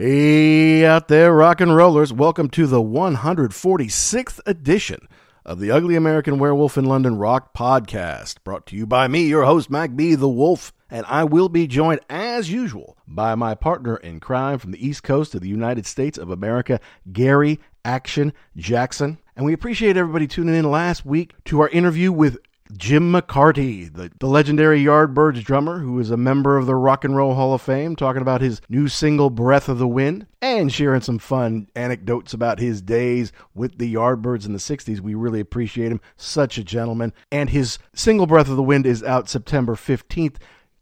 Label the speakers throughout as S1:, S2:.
S1: Hey, out there, rock and rollers. Welcome to the 146th edition of the Ugly American Werewolf in London Rock podcast, brought to you by me, your host, Mac B. the Wolf, and I will be joined, as usual, by my partner in crime from the East Coast of the United States of America, Gary Action Jackson. And we appreciate everybody tuning in last week to our interview with Jim McCarty, the, the legendary Yardbirds drummer who is a member of the Rock and Roll Hall of Fame, talking about his new single Breath of the Wind and sharing some fun anecdotes about his days with the Yardbirds in the 60s. We really appreciate him. Such a gentleman. And his single Breath of the Wind is out September 15th.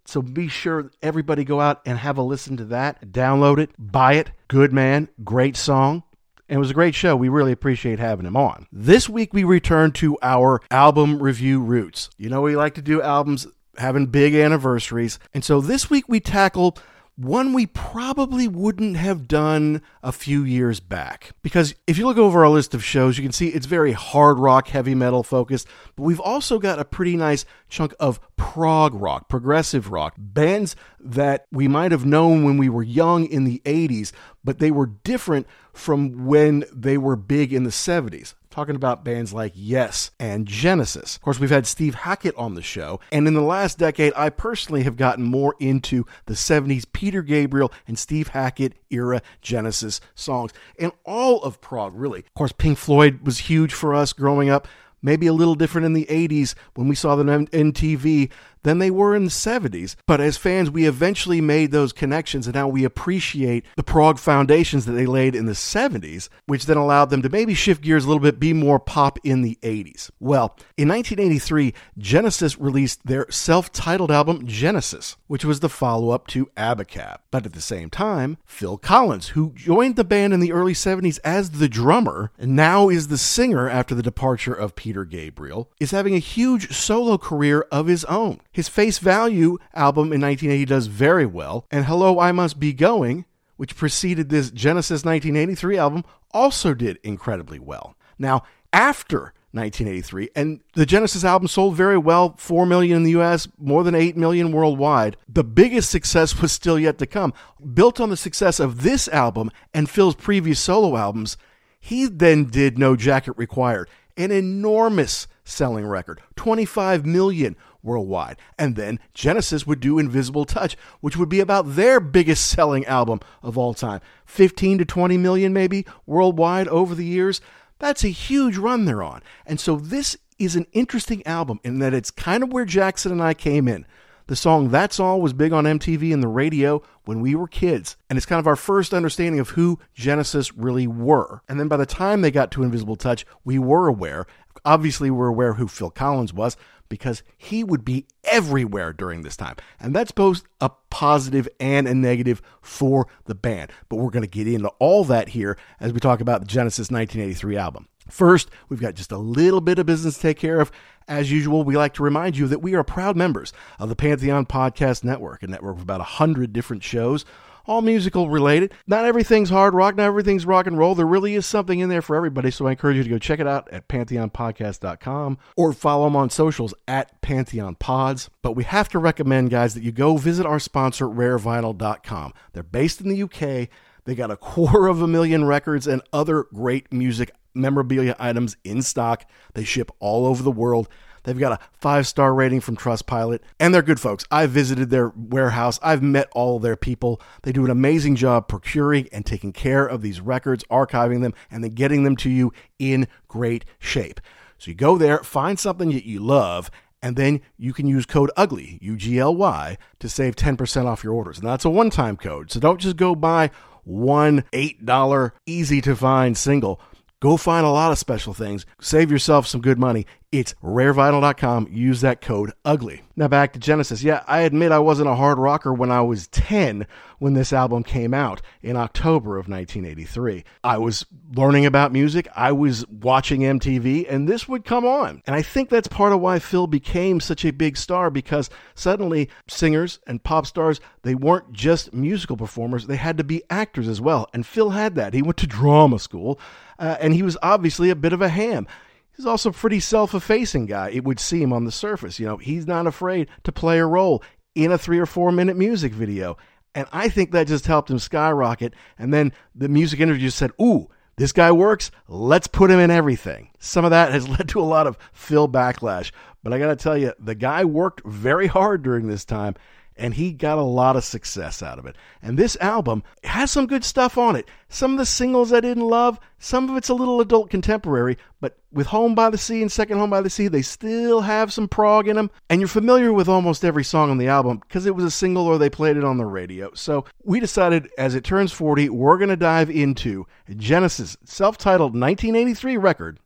S1: So be sure everybody go out and have a listen to that. Download it, buy it. Good man, great song. And it was a great show. We really appreciate having him on. This week we return to our album review roots. You know, we like to do albums having big anniversaries. And so this week we tackle one we probably wouldn't have done a few years back. Because if you look over our list of shows, you can see it's very hard rock, heavy metal focused, but we've also got a pretty nice chunk of prog rock, progressive rock, bands that we might have known when we were young in the 80s, but they were different from when they were big in the 70s talking about bands like Yes and Genesis. Of course, we've had Steve Hackett on the show, and in the last decade, I personally have gotten more into the 70s Peter Gabriel and Steve Hackett era Genesis songs, and all of prog, really. Of course, Pink Floyd was huge for us growing up maybe a little different in the 80s when we saw them on MTV than they were in the 70s. But as fans, we eventually made those connections and now we appreciate the prog foundations that they laid in the 70s, which then allowed them to maybe shift gears a little bit, be more pop in the 80s. Well, in 1983, Genesis released their self titled album Genesis, which was the follow up to Abacab. But at the same time, Phil Collins, who joined the band in the early 70s as the drummer and now is the singer after the departure of Peter Gabriel, is having a huge solo career of his own. His Face Value album in 1980 does very well, and Hello, I Must Be Going, which preceded this Genesis 1983 album, also did incredibly well. Now, after 1983, and the Genesis album sold very well 4 million in the US, more than 8 million worldwide. The biggest success was still yet to come. Built on the success of this album and Phil's previous solo albums, he then did No Jacket Required, an enormous selling record, 25 million worldwide. And then Genesis would do Invisible Touch, which would be about their biggest selling album of all time. 15 to 20 million maybe worldwide over the years. That's a huge run they're on. And so this is an interesting album in that it's kind of where Jackson and I came in. The song That's All was big on MTV and the radio when we were kids, and it's kind of our first understanding of who Genesis really were. And then by the time they got to Invisible Touch, we were aware. Obviously, we're aware who Phil Collins was, because he would be everywhere during this time. And that's both a positive and a negative for the band. But we're going to get into all that here as we talk about the Genesis 1983 album. First, we've got just a little bit of business to take care of. As usual, we like to remind you that we are proud members of the Pantheon Podcast Network, a network of about 100 different shows all musical related. Not everything's hard rock, not everything's rock and roll. There really is something in there for everybody, so I encourage you to go check it out at pantheonpodcast.com or follow them on socials at Pantheon Pods. But we have to recommend, guys, that you go visit our sponsor, rarevinyl.com. They're based in the UK. They got a quarter of a million records and other great music memorabilia items in stock. They ship all over the world. They've got a five star rating from Trustpilot, and they're good folks. I've visited their warehouse, I've met all their people. They do an amazing job procuring and taking care of these records, archiving them, and then getting them to you in great shape. So you go there, find something that you love, and then you can use code UGLY, U G L Y, to save 10% off your orders. And that's a one time code. So don't just go buy one $8 easy to find single. Go find a lot of special things. Save yourself some good money. It's rarevinyl.com. Use that code UGLY. Now back to Genesis. Yeah, I admit I wasn't a hard rocker when I was 10 when this album came out in October of 1983. I was learning about music, I was watching MTV, and this would come on. And I think that's part of why Phil became such a big star because suddenly singers and pop stars, they weren't just musical performers, they had to be actors as well. And Phil had that. He went to drama school, uh, and he was obviously a bit of a ham. He's also a pretty self effacing guy, it would seem on the surface. You know, he's not afraid to play a role in a three or four minute music video. And I think that just helped him skyrocket. And then the music interview said, Ooh, this guy works. Let's put him in everything. Some of that has led to a lot of Phil backlash. But I got to tell you, the guy worked very hard during this time and he got a lot of success out of it. And this album has some good stuff on it. Some of the singles I didn't love, some of it's a little adult contemporary, but with Home by the Sea and Second Home by the Sea, they still have some prog in them. And you're familiar with almost every song on the album because it was a single or they played it on the radio. So we decided as it turns 40, we're going to dive into Genesis' self titled 1983 record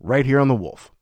S1: right here on The Wolf.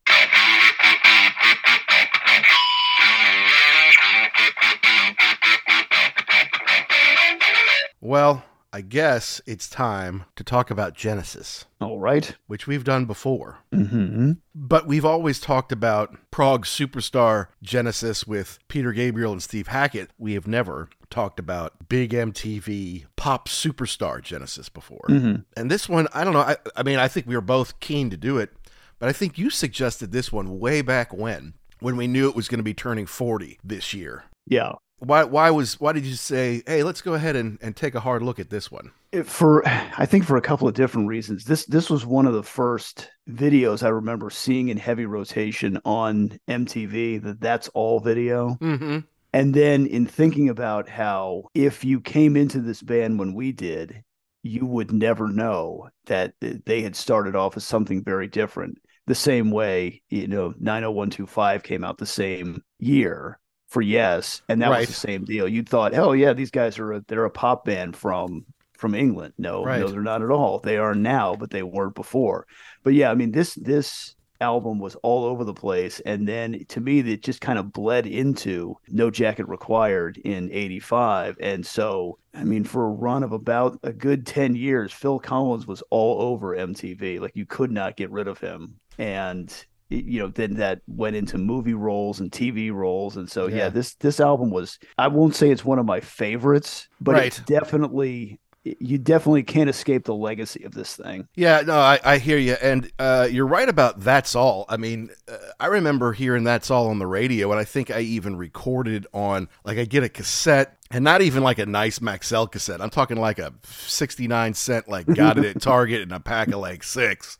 S1: Well, I guess it's time to talk about Genesis.
S2: All right.
S1: Which we've done before.
S2: Mm-hmm.
S1: But we've always talked about prog superstar Genesis with Peter Gabriel and Steve Hackett. We have never talked about big MTV pop superstar Genesis before.
S2: Mm-hmm.
S1: And this one, I don't know. I, I mean, I think we were both keen to do it, but I think you suggested this one way back when, when we knew it was going to be turning 40 this year.
S2: Yeah
S1: why why was why did you say hey let's go ahead and, and take a hard look at this one?
S2: It, for i think for a couple of different reasons. This this was one of the first videos i remember seeing in heavy rotation on mtv that that's all video.
S1: Mm-hmm.
S2: and then in thinking about how if you came into this band when we did you would never know that they had started off as something very different. The same way you know 90125 came out the same year for Yes, and that right. was the same deal. You thought, oh yeah, these guys are a, they're a pop band from from England. No, right. no, they're not at all. They are now, but they weren't before. But yeah, I mean this this album was all over the place, and then to me, it just kind of bled into No Jacket Required in '85, and so I mean, for a run of about a good 10 years, Phil Collins was all over MTV. Like you could not get rid of him. And you know then that went into movie roles and tv roles and so yeah, yeah this this album was i won't say it's one of my favorites but right. it's definitely you definitely can't escape the legacy of this thing.
S1: Yeah, no, I, I hear you, and uh, you're right about "That's All." I mean, uh, I remember hearing "That's All" on the radio, and I think I even recorded on like I get a cassette, and not even like a nice Maxell cassette. I'm talking like a 69 cent, like got it at Target in a pack of like six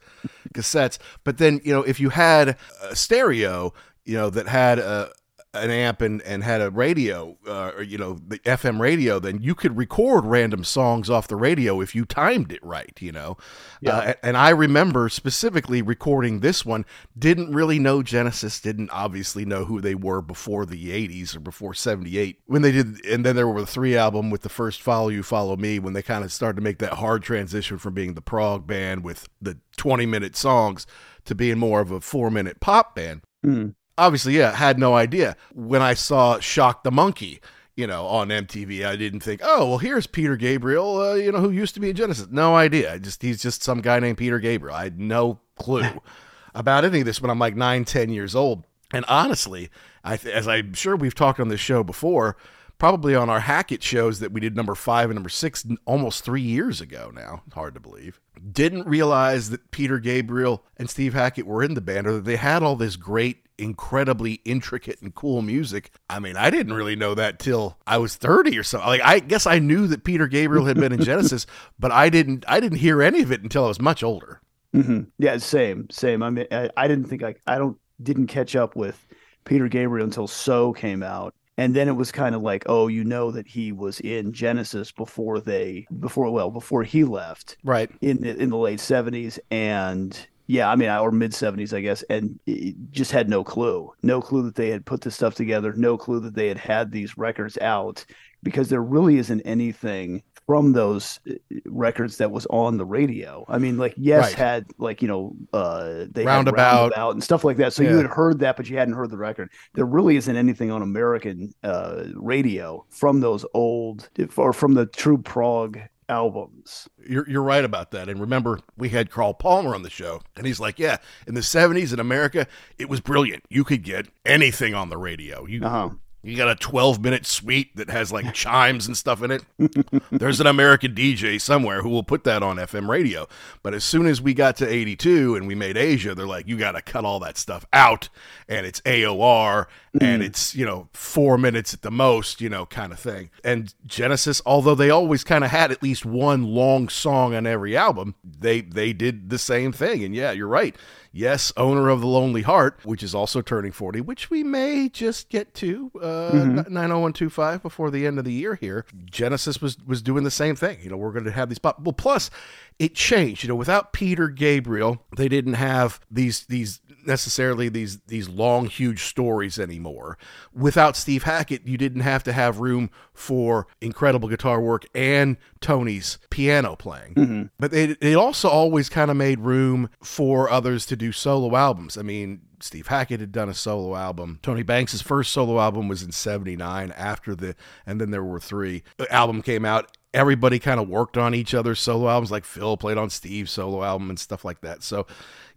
S1: cassettes. But then you know, if you had a stereo, you know, that had a an amp and, and had a radio, uh, or, you know, the FM radio, then you could record random songs off the radio if you timed it right, you know. Yeah. Uh, and I remember specifically recording this one, didn't really know Genesis, didn't obviously know who they were before the 80s or before 78. When they did, and then there were the three album with the first Follow You, Follow Me, when they kind of started to make that hard transition from being the prog band with the 20 minute songs to being more of a four minute pop band.
S2: Mm
S1: obviously, yeah, had no idea. When I saw Shock the Monkey, you know, on MTV, I didn't think, oh, well, here's Peter Gabriel, uh, you know, who used to be in Genesis. No idea. I just he's just some guy named Peter Gabriel. I had no clue about any of this when I'm like nine, ten years old. And honestly, I, as I'm sure we've talked on this show before, probably on our Hackett shows that we did number five and number six almost three years ago now. Hard to believe. Didn't realize that Peter Gabriel and Steve Hackett were in the band or that they had all this great incredibly intricate and cool music. I mean, I didn't really know that till I was 30 or so. Like I guess I knew that Peter Gabriel had been in Genesis, but I didn't I didn't hear any of it until I was much older.
S2: Mm-hmm. Yeah, same, same. I mean, I, I didn't think I, I don't didn't catch up with Peter Gabriel until So came out, and then it was kind of like, oh, you know that he was in Genesis before they, before well, before he left,
S1: right.
S2: in in the late seventies, and yeah, I mean, or mid seventies, I guess, and just had no clue, no clue that they had put this stuff together, no clue that they had had these records out, because there really isn't anything from those uh, records that was on the radio. I mean, like Yes right. had like you know uh they
S1: roundabout.
S2: roundabout and stuff like that. So yeah. you had heard that, but you hadn't heard the record. There really isn't anything on American uh radio from those old or from the true prog albums.
S1: You're you're right about that. And remember, we had Carl Palmer on the show, and he's like, "Yeah, in the '70s in America, it was brilliant. You could get anything on the radio. You uh-huh. You got a 12 minute suite that has like chimes and stuff in it. There's an American DJ somewhere who will put that on FM radio. But as soon as we got to 82 and we made Asia, they're like, you got to cut all that stuff out. And it's AOR and mm. it's, you know, four minutes at the most, you know, kind of thing. And Genesis, although they always kind of had at least one long song on every album, they, they did the same thing. And yeah, you're right yes, owner of the Lonely Heart, which is also turning 40, which we may just get to uh, mm-hmm. 90125 before the end of the year here. Genesis was was doing the same thing. You know, we're going to have these pop. Well, plus it changed. You know, without Peter Gabriel, they didn't have these these necessarily these these long huge stories anymore. Without Steve Hackett, you didn't have to have room for incredible guitar work and Tony's piano playing. Mm-hmm. But it it also always kind of made room for others to do solo albums. I mean, Steve Hackett had done a solo album. Tony Banks' first solo album was in 79 after the and then there were three. Album came out everybody kind of worked on each other's solo albums like Phil played on Steve's solo album and stuff like that. So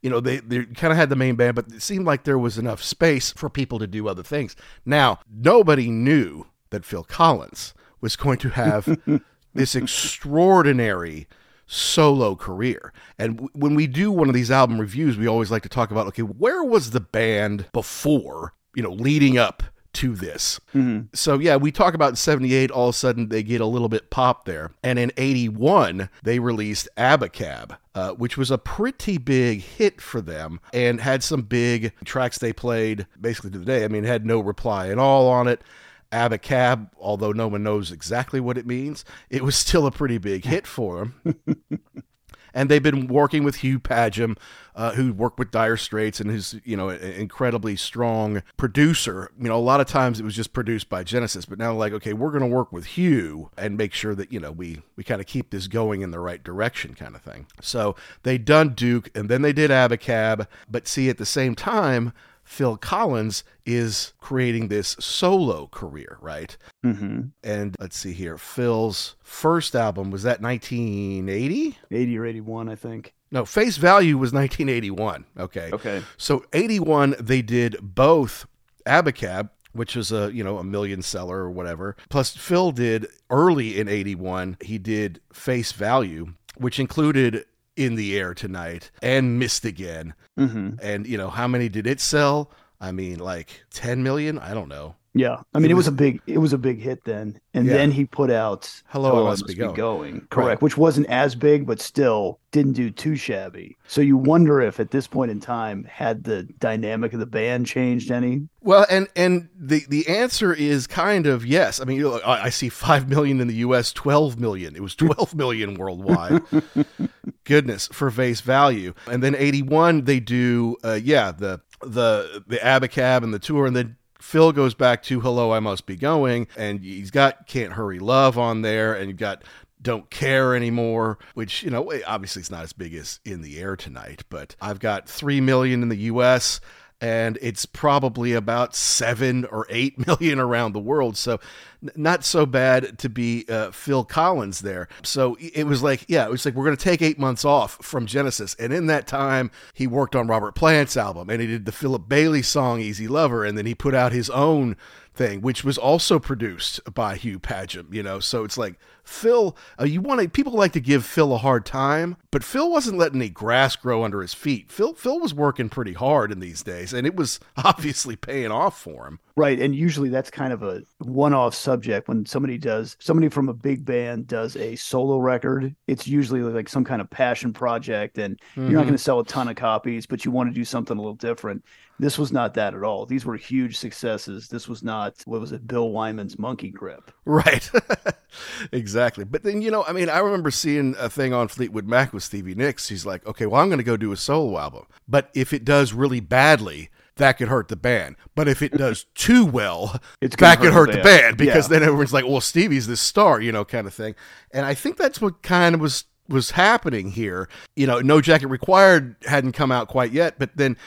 S1: you know, they, they kind of had the main band, but it seemed like there was enough space for people to do other things. Now, nobody knew that Phil Collins was going to have this extraordinary solo career. And w- when we do one of these album reviews, we always like to talk about okay, where was the band before, you know, leading up to this. Mm-hmm. So yeah, we talk about 78, all of a sudden they get a little bit pop there. And in 81, they released Abacab. Uh, which was a pretty big hit for them and had some big tracks they played basically to the day. I mean, had no reply at all on it. Abacab, although no one knows exactly what it means, it was still a pretty big hit for them. and they've been working with Hugh Padgham, uh, who worked with Dire Straits and who's you know an incredibly strong producer. You know, a lot of times it was just produced by Genesis, but now like okay, we're going to work with Hugh and make sure that you know we we kind of keep this going in the right direction, kind of thing. So they done Duke, and then they did Abacab, but see at the same time Phil Collins is creating this solo career, right? Mm-hmm. And let's see here. Phil's first album was that 1980?
S2: 80 or 81, I think.
S1: No, Face Value was 1981. Okay.
S2: Okay.
S1: So 81, they did both Abacab, which was a you know a million seller or whatever. Plus, Phil did early in '81. He did Face Value, which included in the air tonight and missed again. Mm-hmm. And you know how many did it sell? I mean, like 10 million. I don't know.
S2: Yeah, I mean, it was, a big, it was a big hit then, and yeah. then he put out
S1: "Hello, Hello I Must, Be, Going.
S2: Going. correct, right. which wasn't as big, but still didn't do too shabby. So you wonder if at this point in time, had the dynamic of the band changed any?
S1: Well, and and the the answer is kind of yes. I mean, you know, I, I see five million in the U.S., twelve million. It was twelve million worldwide. Goodness for face value, and then eighty one they do, uh, yeah, the the the Abacab and the tour, and then Phil goes back to Hello, I Must Be Going, and he's got Can't Hurry Love on there, and you've got Don't Care Anymore, which, you know, obviously it's not as big as In the Air Tonight, but I've got 3 million in the US and it's probably about seven or eight million around the world. So, not so bad to be uh, Phil Collins there. So it was like, yeah, it was like we're going to take eight months off from Genesis, and in that time, he worked on Robert Plant's album, and he did the Philip Bailey song "Easy Lover," and then he put out his own thing, which was also produced by Hugh Padgham, you know. So it's like Phil, uh, you want to people like to give Phil a hard time, but Phil wasn't letting any grass grow under his feet. Phil Phil was working pretty hard in these days, and it was obviously paying off for him.
S2: Right, and usually that's kind of a one-off subject when somebody does somebody from a big band does a solo record. It's usually like some kind of passion project, and mm-hmm. you're not going to sell a ton of copies, but you want to do something a little different. This was not that at all. These were huge successes. This was not what was it, Bill Wyman's Monkey Grip.
S1: Right. exactly. But then, you know, I mean, I remember seeing a thing on Fleetwood Mac with Stevie Nicks. He's like, okay, well, I'm going to go do a solo album. But if it does really badly, that could hurt the band. But if it does too well, it's that could hurt the band, band because yeah. then everyone's like, well, Stevie's the star, you know, kind of thing. And I think that's what kind of was was happening here. You know, No Jacket Required hadn't come out quite yet, but then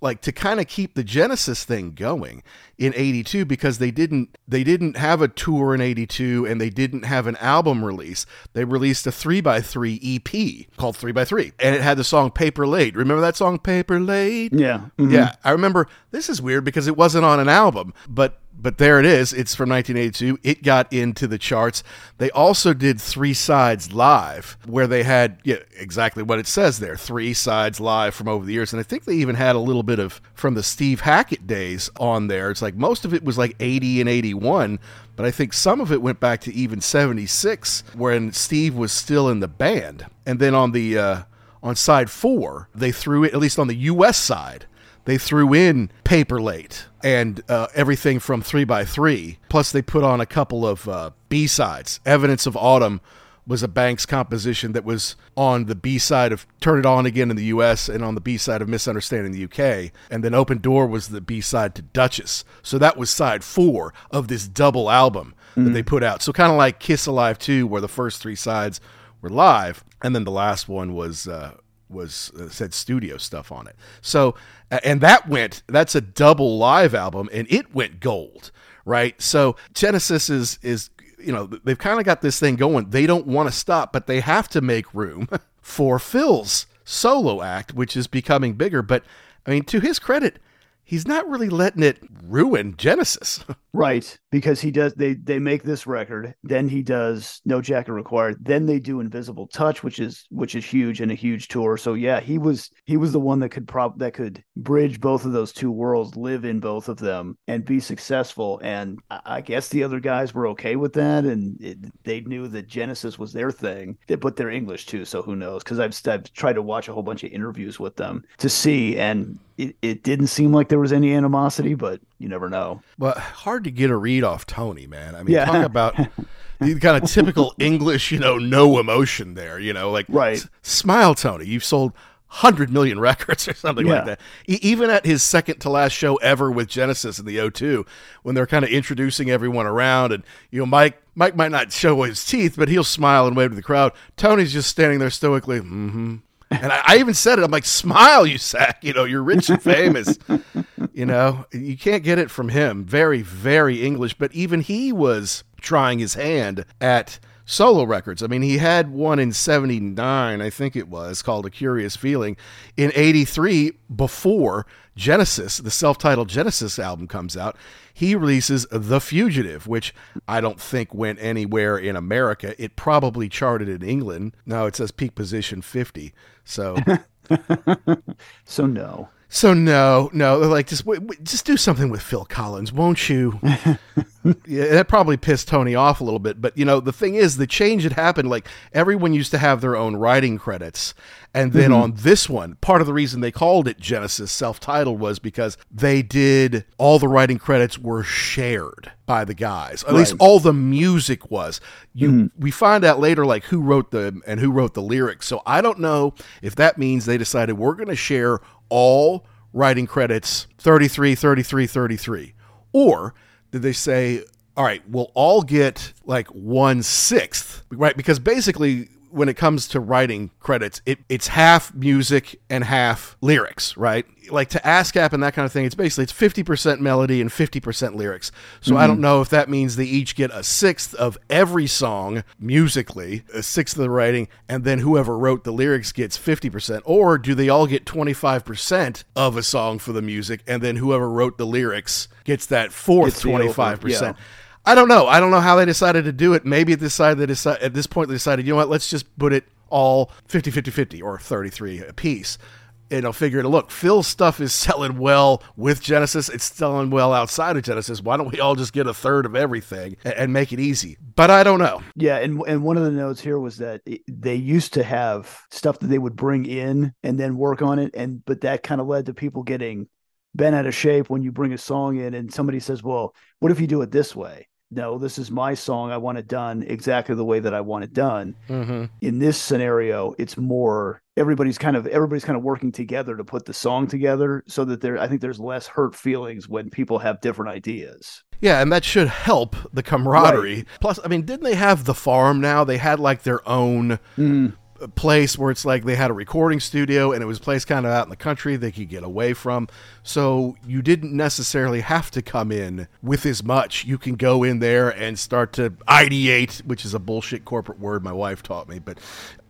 S1: like to kind of keep the Genesis thing going in 82 because they didn't they didn't have a tour in 82 and they didn't have an album release. They released a 3x3 EP called 3x3 and it had the song Paper Late. Remember that song Paper Late?
S2: Yeah.
S1: Mm-hmm. Yeah, I remember this is weird because it wasn't on an album, but but there it is. It's from 1982. It got into the charts. They also did Three Sides Live, where they had yeah, exactly what it says there three sides live from over the years. And I think they even had a little bit of from the Steve Hackett days on there. It's like most of it was like 80 and 81, but I think some of it went back to even 76 when Steve was still in the band. And then on the. Uh, on side four, they threw it, at least on the U.S. side, they threw in Paper Late and uh, everything from 3 by 3 Plus, they put on a couple of uh, B sides. Evidence of Autumn was a Banks composition that was on the B side of Turn It On Again in the US and on the B side of Misunderstanding the UK. And then Open Door was the B side to Duchess. So that was side four of this double album that mm-hmm. they put out. So kind of like Kiss Alive 2, where the first three sides were live. And then the last one was. Uh, was uh, said studio stuff on it. So and that went that's a double live album and it went gold, right? So Genesis is is you know they've kind of got this thing going. They don't want to stop, but they have to make room for Phil's solo act, which is becoming bigger. But I mean, to his credit, he's not really letting it ruin Genesis.
S2: right, because he does they they make this record, then he does No Jacket Required, then they do Invisible Touch, which is which is huge and a huge tour. So yeah, he was he was the one that could prop that could bridge both of those two worlds, live in both of them and be successful. And I guess the other guys were okay with that and it, they knew that Genesis was their thing. They put their English too, so who knows? Cuz I've I've tried to watch a whole bunch of interviews with them to see and it, it didn't seem like there was any animosity, but you never know.
S1: But hard to get a read off Tony, man. I mean, yeah. talk about the kind of typical English, you know, no emotion there. You know, like
S2: right,
S1: s- smile, Tony. You've sold hundred million records or something yeah. like that. E- even at his second to last show ever with Genesis in the O2, when they're kind of introducing everyone around, and you know, Mike Mike might not show his teeth, but he'll smile and wave to the crowd. Tony's just standing there stoically, mm-hmm, and I, I, even said it. I'm like, smile, you sack. You know, you're rich and famous. you know, you can't get it from him. Very, very English. But even he was trying his hand at solo records. I mean, he had one in 79, I think it was, called A Curious Feeling. In 83, before Genesis, the self titled Genesis album comes out, he releases The Fugitive, which I don't think went anywhere in America. It probably charted in England. No, it says peak position 50. So.
S2: so no.
S1: So no, no, like just just do something with Phil Collins, won't you? yeah, that probably pissed Tony off a little bit, but you know the thing is, the change had happened. Like everyone used to have their own writing credits, and then mm-hmm. on this one, part of the reason they called it Genesis self-titled was because they did all the writing credits were shared by the guys. At right. least all the music was. You mm-hmm. we find out later like who wrote the and who wrote the lyrics. So I don't know if that means they decided we're going to share all writing credits 33, 33, 33? Or did they say, all right, we'll all get like one sixth, right? Because basically, when it comes to writing credits, it, it's half music and half lyrics, right? Like to ASCAP and that kind of thing, it's basically it's 50% melody and 50% lyrics. So I don't mm-hmm. know if that means they each get a sixth of every song musically, a sixth of the writing, and then whoever wrote the lyrics gets 50%, or do they all get 25% of a song for the music, and then whoever wrote the lyrics gets that fourth
S2: Gets the over,
S1: 25%?
S2: yeah.
S1: I don't know. I don't know how they decided to do it. Maybe at this side they decide, at this point they decided, you know what, let's just put it all 50 50 50 or 33 a piece. You know, figure it. Look, Phil's stuff is selling well with Genesis. It's selling well outside of Genesis. Why don't we all just get a third of everything and, and make it easy? But I don't know.
S2: Yeah, and and one of the notes here was that they used to have stuff that they would bring in and then work on it, and but that kind of led to people getting bent out of shape when you bring a song in and somebody says, "Well, what if you do it this way?" No, this is my song. I want it done exactly the way that I want it done.
S1: Mm-hmm.
S2: In this scenario, it's more everybody's kind of everybody's kind of working together to put the song together so that there I think there's less hurt feelings when people have different ideas.
S1: Yeah, and that should help the camaraderie. Plus, I mean, didn't they have the farm now? They had like their own place where it's like they had a recording studio and it was a place kind of out in the country they could get away from. So you didn't necessarily have to come in with as much. You can go in there and start to ideate, which is a bullshit corporate word my wife taught me, but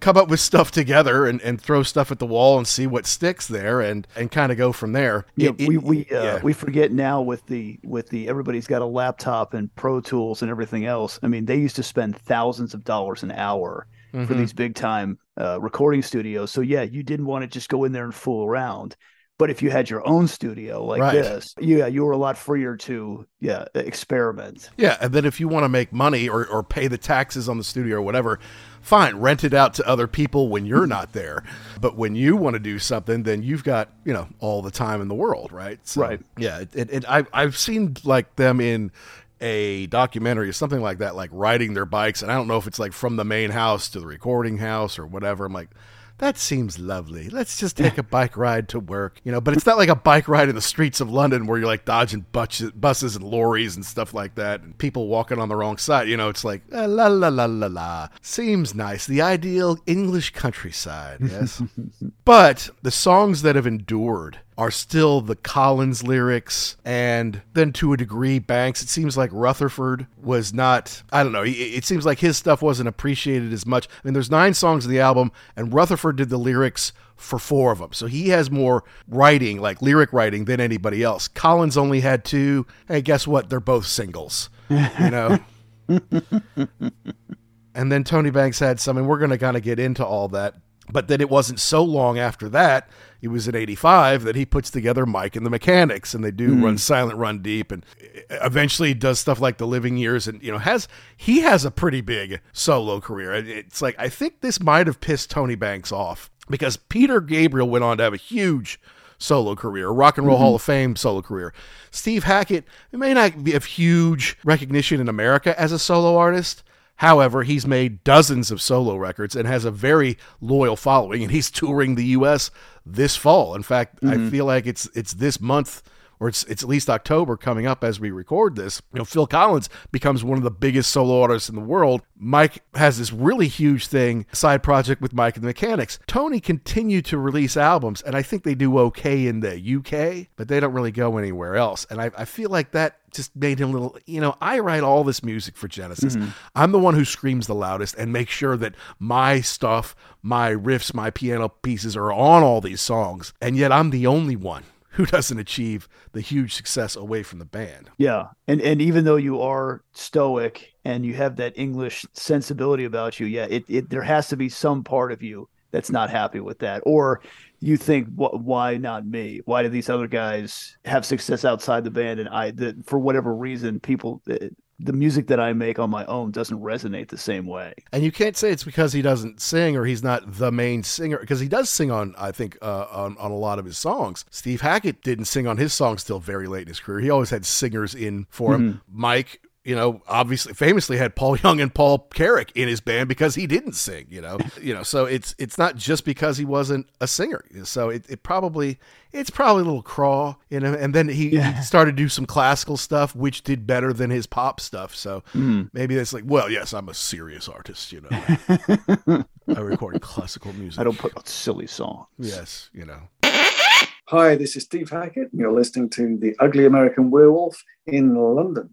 S1: come up with stuff together and, and throw stuff at the wall and see what sticks there and, and kind of go from there.
S2: Yeah,
S1: It-
S2: we we uh,
S1: yeah.
S2: we forget now with the with the everybody's got a laptop and Pro Tools and everything else. I mean, they used to spend thousands of dollars an hour for
S1: Mhm.
S2: these big time uh, recording studios. So yeah, you didn't want to just go in there and fool around. But if you had your own studio like
S1: Right.
S2: this, yeah, you were a lot freer to yeah experiment.
S1: Yeah, and then if you want to make money or, or pay the taxes on the studio or whatever, fine, rent it out to other people when you're not there. But when you want to do something, then you've got you know all the time in the world, right? So,
S2: Right.
S1: Yeah, it, it, it, I I've seen like them in a documentary or something like that, like riding their bikes, and I don't know if it's like from the main house to the recording house or whatever. I'm like. That seems lovely. Let's just take a bike ride to work, you know. But it's not like a bike ride in the streets of London where you're like dodging buses, and lorries and stuff like that, and people walking on the wrong side. You know, it's like eh, la la la la la. Seems nice. The ideal English countryside, yes. but the songs that have endured are still the Collins lyrics, and then to a degree, Banks. It seems like Rutherford was not. I don't know. It, it seems like his stuff wasn't appreciated as much. I mean, there's nine songs in the album, and Rutherford did the lyrics for four of them, so he has more writing, like lyric writing, than anybody else. Collins only had two. Hey, guess what? They're both singles. You know. And then Tony Banks had some, and we're going to kind of get into all that. But then it wasn't so long after that, it was in 85 that he puts together Mike and the Mechanics, and they do hmm. Run Silent, Run Deep, and eventually does stuff like The Living Years, and, you know, has, he has a pretty big solo career. It's like, I think this might have pissed Tony Banks off because Peter Gabriel went on to have a huge solo career, Rock and Roll mm-hmm. Hall of Fame solo career. Steve Hackett may not be of huge recognition in America as a solo artist. However, he's made dozens of solo records and has a very loyal following, and he's touring the U.S. this fall. In fact, I mm-hmm. feel like it's it's this month or it's it's at least October coming up as we record this. You know, Phil Collins becomes one of the biggest solo artists in the world. Mike has this really huge thing, side project with Mike and the Mechanics. Tony continued to release albums, and I think they do okay in the UK, but they don't really go anywhere else. And I, I feel like that just made him a little, you know, I write all this music for Genesis. Mm-hmm. I'm the one who screams the loudest and makes sure that my stuff, my riffs, my piano pieces are on all these songs. And yet I'm the only one who doesn't achieve the huge success away from the band.
S2: Yeah, and and even though you are stoic and you have that English sensibility about you, yeah, it, it there has to be some part of you that's not happy with that, or you think, "Wh- why not me? Why do these other guys have success outside the band, and I, the, for whatever reason, people, eh, the, music that I make on my own doesn't resonate the same way.
S1: And you can't say it's because he doesn't sing or he's not the main singer because he does sing on, I think, uh, on, on a lot of his songs. Steve Hackett didn't sing on his songs till very late in his career. He always had singers in for him. Mike you know, obviously famously had Paul Young and Paul Carrack in his band because he didn't sing, you know. you know, so it's it's not just because he wasn't a singer. So it, it probably it's probably a little craw, you know, and then he, yeah. he started to do some classical stuff which did better than his pop stuff. So mm. maybe it's like, well, yes, I'm a serious artist, you know. I record classical music.
S2: I don't put out silly songs.
S1: Yes, you know.
S3: Hi, this is Steve Hackett. And you're listening to The Ugly American Werewolf in London.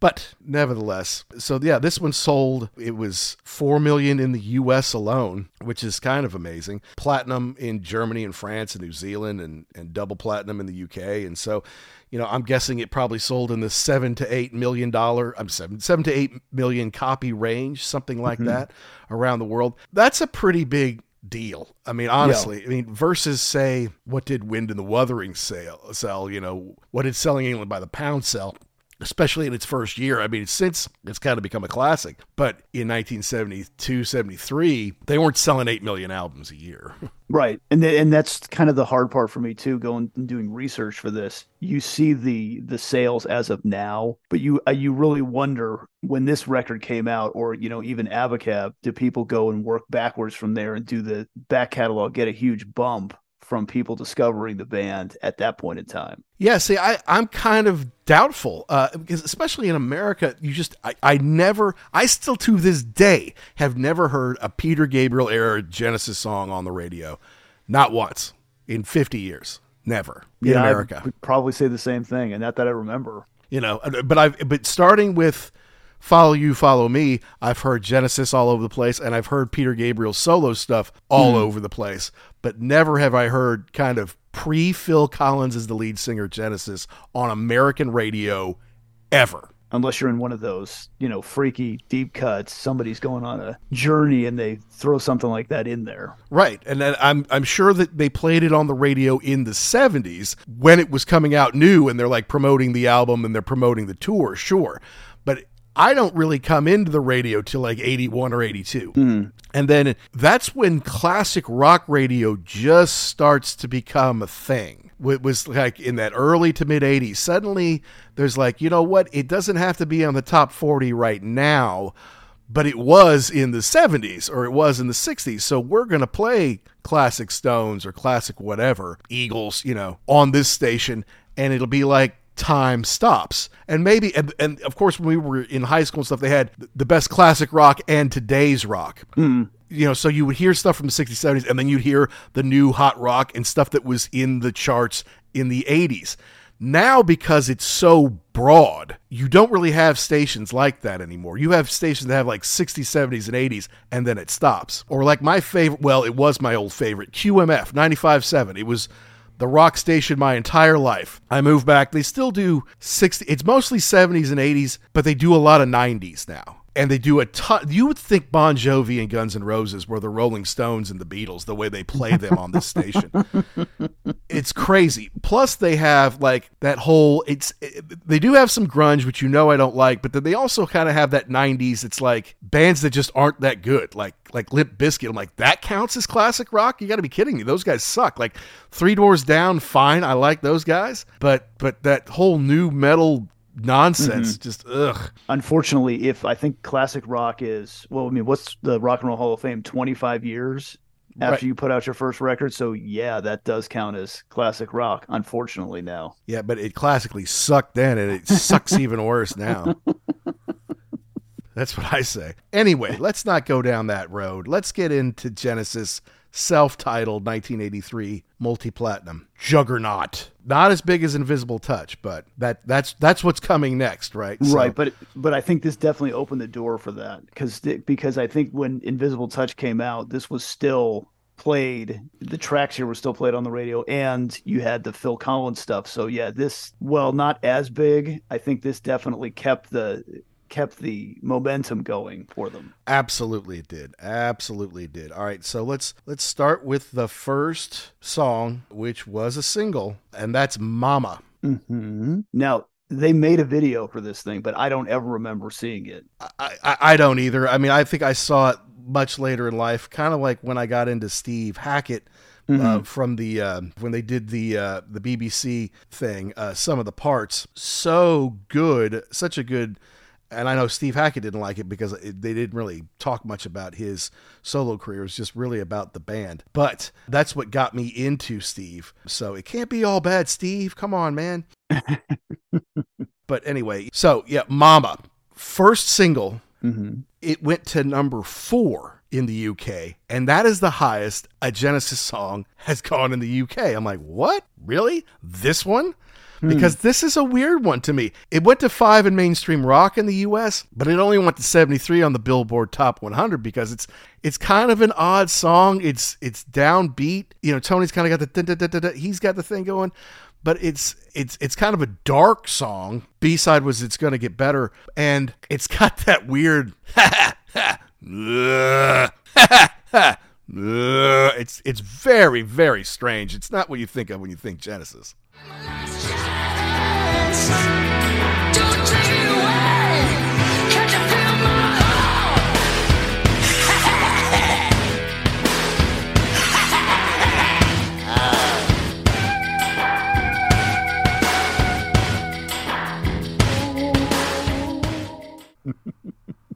S1: But nevertheless, so yeah, this one sold. It was four million in the U.S. alone, which is kind of amazing. Platinum in Germany and France and New Zealand, and and double platinum in the U.K. And so, you know, I'm guessing it probably sold in the seven to eight million dollar, I'm seven seven to eight million copy range, something like mm-hmm. that, around the world. That's a pretty big deal. I mean, honestly, yeah. I mean, versus say, what did Wind in the Wuthering sell? Sell, you know, what did Selling England by the Pound sell? Especially in its first year. I mean, since it's kind of become a classic, but in 1972, 73, they weren't selling 8 million albums a year.
S2: Right. And th- and that's kind of the hard part for me too going and doing research for this. You see the the sales as of now, but you uh, you really wonder when this record came out or you know even Abacab, do people go and work backwards from there and do the back catalog get a huge bump from people discovering the band at that point in time.
S1: Yeah, see, I, I'm kind of doubtful uh, because, especially in America, you just, I, I never, I still to this day have never heard a Peter Gabriel era Genesis song on the radio. Not once in 50 years. Never in yeah, America.
S2: I would probably say the same thing, and not that I remember.
S1: You know, but I've, but starting with, Follow You, Follow Me, I've heard Genesis all over the place, and I've heard Peter Gabriel's solo stuff all mm. over the place, but never have I heard kind of pre Phil Collins as the lead singer Genesis on American radio ever.
S2: unless you're in one of those, you know, freaky deep cuts. Somebody's going on a journey and they throw something like that in there.
S1: Right. And then I'm I'm sure that they played it on the radio in the 70s when it was coming out new and they're like promoting the album and they're promoting the tour, sure. I don't really come into the radio till like 81 or 82. Mm-hmm. And then that's when classic rock radio just starts to become a thing. It was like in that early to mid 80s. Suddenly there's like, you know what? It doesn't have to be on the top 40 right now, but it was in the 70s or it was in the 60s. So we're going to play classic Stones or classic whatever, Eagles, you know, on this station. And it'll be like, time stops. And maybe and, and of course when we were in high school and stuff they had the best classic rock and today's rock. Mm-hmm. You know so you would hear stuff from the 60s 70s and then you'd hear the new hot rock and stuff that was in the charts in the 80s now because it's so broad you don't really have stations like that anymore. You have stations that have like 60s 70s and 80s and then it stops. Or like my favorite well it was my old favorite qmf 95.7 it was the rock station my entire life. I moved back. They still do 60 it's mostly 70s and 80s, but they do a lot of 90s now. And they do a ton. You would think Bon Jovi and Guns N' Roses were the Rolling Stones and the Beatles, the way they play them on this station. it's crazy. Plus, they have like that whole. It's it, they do have some grunge, which you know I don't like, but then they also kind of have that '90s. It's like bands that just aren't that good, like like Limp Bizkit. I'm like that counts as classic rock. You got to be kidding me. Those guys suck. Like Three Doors Down, fine. I like those guys, but but that whole nu metal nonsense, mm-hmm. just ugh.
S2: Unfortunately, if I think classic rock is well, I mean, what's the Rock and Roll Hall of Fame? Twenty five years after
S1: Right.
S2: you put out your first record, so yeah, that does count as classic rock. Unfortunately, now.
S1: Yeah, but it classically sucked then, and it sucks even worse now. That's what I say. Anyway, let's not go down that road. Let's get into Genesis self-titled 1983 multi-platinum juggernaut. Not as big as Invisible Touch, but that that's that's what's coming next, right? So-
S2: right, but but I think this definitely opened the door for that because because I think when Invisible Touch came out, this was still played. The tracks here were still played on the radio, and you had the Phil Collins stuff. So yeah, this well not as big. I think this definitely kept the kept the momentum going for them.
S1: Absolutely it did. Absolutely it did. All right, so let's let's start with the first song, which was a single, and that's Mama.
S2: Mm-hmm. Now they made a video for this thing, but I don't ever remember seeing it.
S1: I, I, I don't either. I mean, I think I saw it much later in life, kind of like when I got into Steve Hackett. Uh, from the uh, when they did the uh, the BBC thing, uh, some of the parts so good, such a good. And I know Steve Hackett didn't like it because it, they didn't really talk much about his solo career. It was just really about the band. But that's what got me into Steve. So it can't be all bad, Steve. Come on, man. but anyway, so yeah, Mama, first single
S2: Mm-hmm.
S1: it went to number four in the UK, and that is the highest a Genesis song has gone in the UK. I'm like, what? Really? This one? Because hmm. this is a weird one to me. It went to five in mainstream rock in the US, but it only went to 73 on the Billboard Top 100 because it's it's kind of an odd song. It's it's downbeat. You know, Tony's kind of got the he's got the thing going, but it's it's it's kind of a dark song. B side was it's gonna get better, and it's got that weird. it's it's very very strange. It's not what you think of when you think Genesis.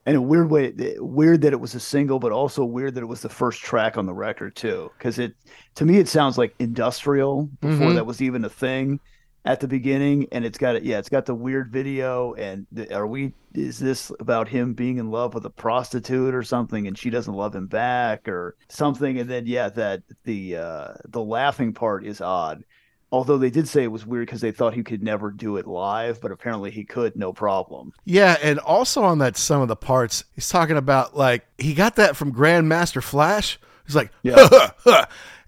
S2: And a weird way, weird that it was a single, but also weird that it was the first track on the record too. Because it, to me, it sounds like industrial before
S1: Mhm.
S2: that was even a thing at the beginning. And it's got it, yeah, it's got the weird video. And th- are we? Is this about him being in love with a prostitute or something, and she doesn't love him back or something? And then yeah, that the uh the laughing part is odd. Although they did say it was weird because they thought he could never do it live, but apparently he could, no problem.
S1: Yeah, and also on that some of the parts, he's talking about like he got that from Grandmaster Flash. He's like,
S2: Yeah.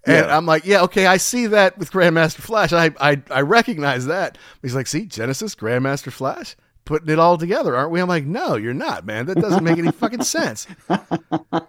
S1: And
S2: Yeah.
S1: I'm like, yeah, okay, I see that with Grandmaster Flash. I I, I recognize that. He's like, see, Genesis, Grandmaster Flash, putting it all together, aren't we? I'm like, no, you're not, man. That doesn't make any fucking sense. I,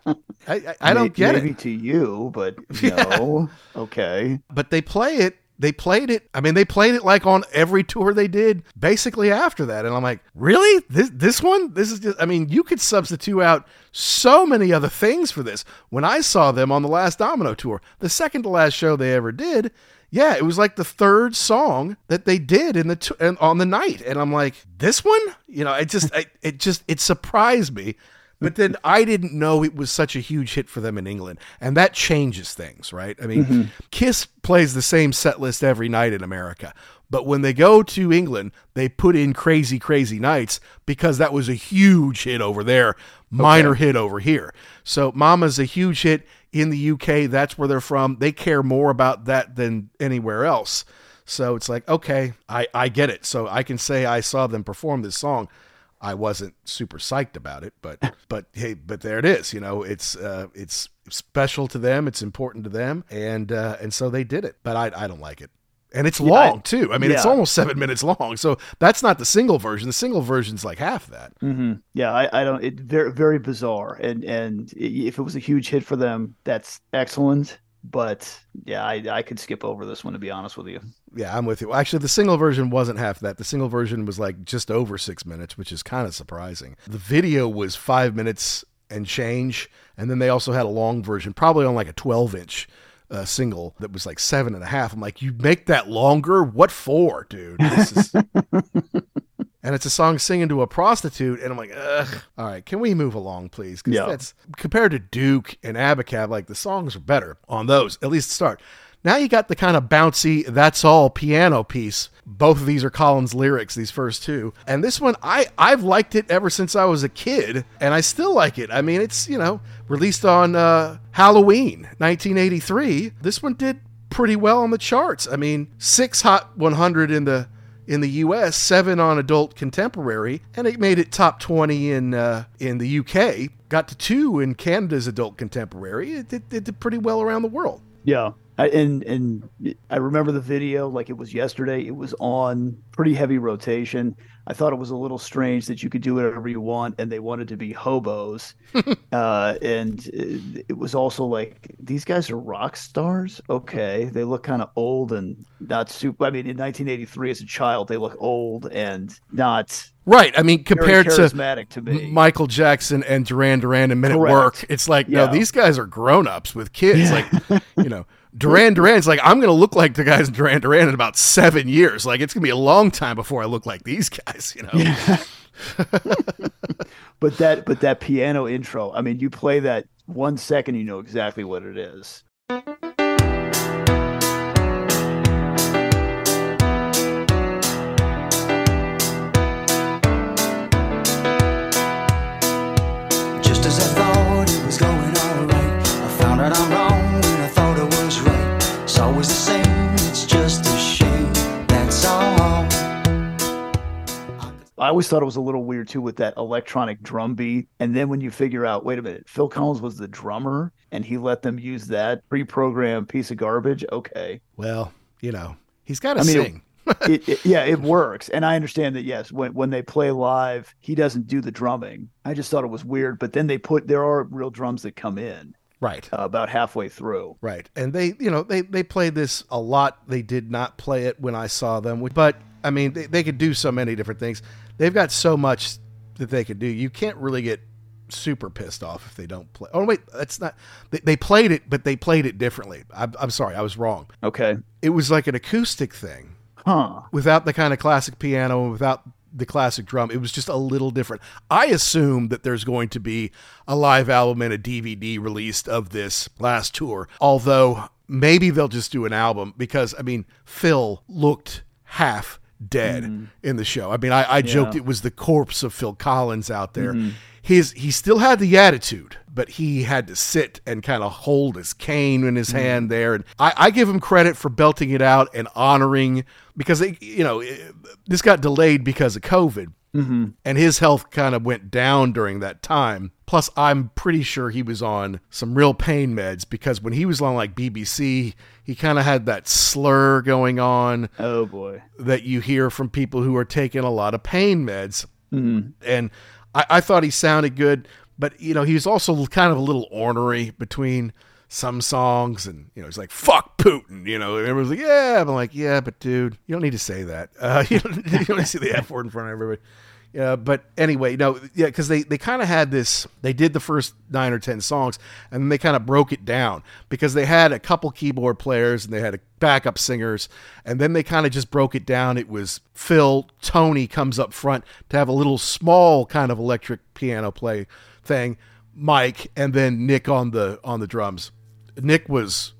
S1: I, I don't get
S2: maybe
S1: it.
S2: to you, but
S1: Yeah.
S2: no. Okay.
S1: But they play it. They played it. I mean, they played it like on every tour they did, basically after that. And I'm like, really? This this one? This is just. I mean, you could substitute out so many other things for this. When I saw them on the last Domino tour, the second to last show they ever did, yeah, it was like the third song that they did in the t- on the night, and I'm like, this one, you know, it just, I, it just, it surprised me. But then I didn't know it was such a huge hit for them in England, and that changes things, right? I mean, mm-hmm. Kiss plays the same set list every night in America, but when they go to England, they put in Crazy Crazy Nights because that was a huge hit over there, minor hit over here. So Mama's a huge hit in the UK. That's where they're from. They care more about that than anywhere else. So it's like, okay, I, I get it. So I can say I saw them perform this song. I wasn't super psyched about it, but but hey, but there it is. You know, it's uh, it's special to them. It's important to them, and uh, and so they did it. But I I don't like it, and it's
S2: Yeah, I-
S1: long too. I mean, it's almost seven minutes long. So that's not the single version. The single version's like half that.
S2: hmm Yeah, I, I don't. It very very bizarre, and and i- if it was a huge hit for them, that's excellent. But yeah, I I could skip over this one to be honest with you.
S1: Yeah, I'm with you. Actually, the single version wasn't half that. The single version was like just over six minutes, which is kind of surprising. The video was five minutes and change, and then they also had a long version, probably on like a 12 inch uh, single that was like seven and a half. I'm like, you make that longer? What for, dude? This is. And it's a song singing to a prostitute, and I'm like, ugh. All right, can we move along, please? Because
S2: Yeah.
S1: that's compared to Duke and Abacab, like the songs are better on those, at least to start. Now you got the kind of bouncy, that's all piano piece. Both of these are Collins lyrics, these first two. And this one, I, I've liked it ever since I was a kid, and I still like it. I mean, it's, you know, released on uh, Halloween 1983. This one did pretty well on the charts. I mean, six Hot 100 in the in the U.S., seven on adult contemporary, and it made it top 20 in uh, in the U.K. Got to two in Canada's adult contemporary. It it did pretty well around the world.
S2: Yeah. I, and and I remember the video like it was yesterday. It was on pretty heavy rotation. I thought it was a little strange that you could do whatever you want, and they wanted to be hobos. uh, and it it was also like these guys are rock stars. Okay, they look kind of old and not super. I mean, in 1983, as a child, they look old and not
S1: Right. I mean, compared to
S2: charismatic to me.
S1: Michael Jackson and Duran Duran and Men at Work, it's like, no, these guys are grown ups with kids. Like, you know, Duran Duran's like, I'm going to look like the guys in Duran Duran in about seven years. Like, it's going to be a long time before I look like these guys, you know? Yeah.
S2: but that but that piano intro i mean you play that one second you know exactly what it is
S4: i always
S2: thought it was a little weird too with that electronic drum beat and then when you figure out wait a minute phil collins was the drummer and he let them use that pre-programmed piece of garbage okay
S1: Well, you know, he's got to
S2: I mean,
S1: sing.
S2: it, it- yeah it works and i understand that yes when, when they play live he doesn't do the drumming i just thought it was weird but then they put there are real drums that come in
S1: Right.
S2: uh, about halfway through
S1: Right. And they, you know, they, they played this a lot. They did not play it when I saw them. But, I mean, they, they could do so many different things. They've got so much that they could do. You can't really get super pissed off if they don't play. Oh, wait, that's not. They, they played it, but they played it differently. I'm, I'm sorry. I was wrong.
S2: okay
S1: It was like an acoustic thing
S2: huh
S1: without the kind of classic piano and without the classic drum. It was just a little different. I assume that there's going to be a live album and a DVD released of this last tour, although maybe they'll just do an album because, I mean, Phil looked half dead mm-hmm. in the show. I mean, I, I joked it was the corpse of Phil Collins out there. Mm-hmm. His he still had the attitude, but he had to sit and kind of hold his cane in his mm-hmm. hand there. And I, I give him credit for belting it out and honoring because they, you know it- this got delayed because of COVID. And his health kind of went down during that time. Plus, I'm pretty sure he was on some real pain meds because when he was on like BBC, he kind of had that slur going on.
S2: Oh boy.
S1: That you hear from people who are taking a lot of pain meds.
S2: Mm-hmm.
S1: And I, I thought he sounded good, but you know, he was also kind of a little ornery between some songs and you know he's like fuck putin you know and everyone's like yeah i'm like yeah but dude you don't need to say that uh, you, don't, you don't need to say the f word in front of everybody yeah but anyway no yeah because they, they kind of had this they did the first nine or ten songs and then they kind of broke it down because they had a couple keyboard players and they had a backup singers and then they kind of just broke it down. It was phil tony comes up front to have a little small kind of electric piano play thing mike and then nick on the on the drums. Nick was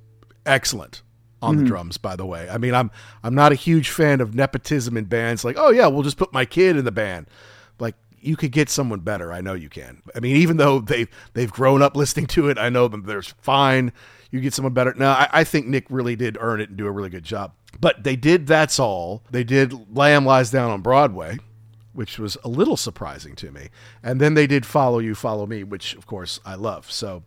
S1: excellent on
S2: Mm-hmm.
S1: the drums, by the way. I mean, I'm I'm not a huge fan of nepotism in bands. Like, oh yeah, we'll just put my kid in the band. Like, you could get someone better. I know you can. I mean, even though they've they've grown up listening to it, I know them. There's fine. You get someone better. now I, I think Nick really did earn it and do a really good job. But they did. That's all. They did. Lamb lies down on Broadway which was a little surprising to me. And then they did Follow You, Follow Me, which of course I love. So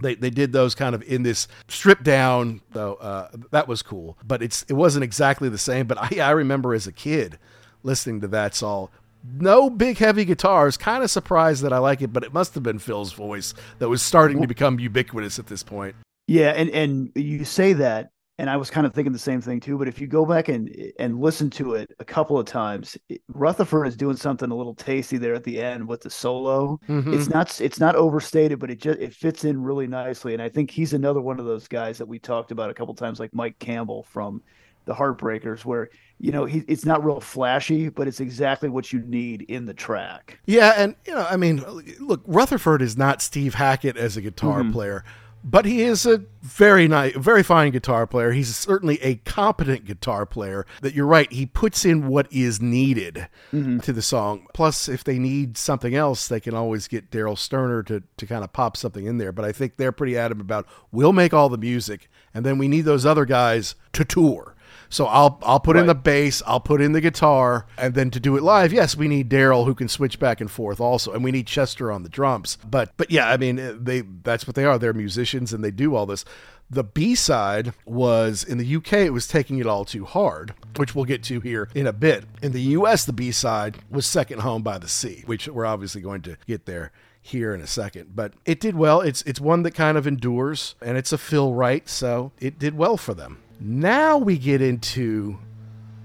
S1: they, they did those kind of in this stripped down though uh, that was cool. But it's it wasn't exactly the same but I, I remember as a kid listening to that's all no big heavy guitars kind of surprised that i like it but it must have been phil's voice that was starting to become ubiquitous at this point.
S2: Yeah, and and you say that, and I was kind of thinking the same thing too. But if you go back and and listen to it a couple of times, Rutherford is doing something a little tasty there at the end with the solo.
S1: Mhm.
S2: It's not it's not overstated, but it just it fits in really nicely. And I think he's another one of those guys that we talked about a couple times, like Mike Campbell from the Heartbreakers, where you know he it's not real flashy, but it's exactly what you need in the track.
S1: Yeah, and you know, I mean, look, Rutherford is not Steve Hackett as a guitar
S2: Mhm.
S1: player, but he is a very nice, very fine guitar player. He's certainly a competent guitar player. That you're right, he puts in what is needed mm-hmm. to the song. Plus, if they need something else, they can always get Daryl Stuermer to to kind of pop something in there. But I think they're pretty adamant about we'll make all the music, and then we need those other guys to tour. So I'll I'll put in the bass, I'll put in the guitar, and then to do it live, yes, we need Daryl who can switch back and forth also, and we need Chester on the drums. But but yeah, I mean they that's what they are. They're musicians and they do all this. The B side was in the UK, it was taking it all too hard, which we'll get to here in a bit. In the US, the B side was Second Home by the Sea, which we're obviously going to get there here in a second. But it did well. It's it's one that kind of endures, and it's a Phil Wright, so it did well for them. Now we get into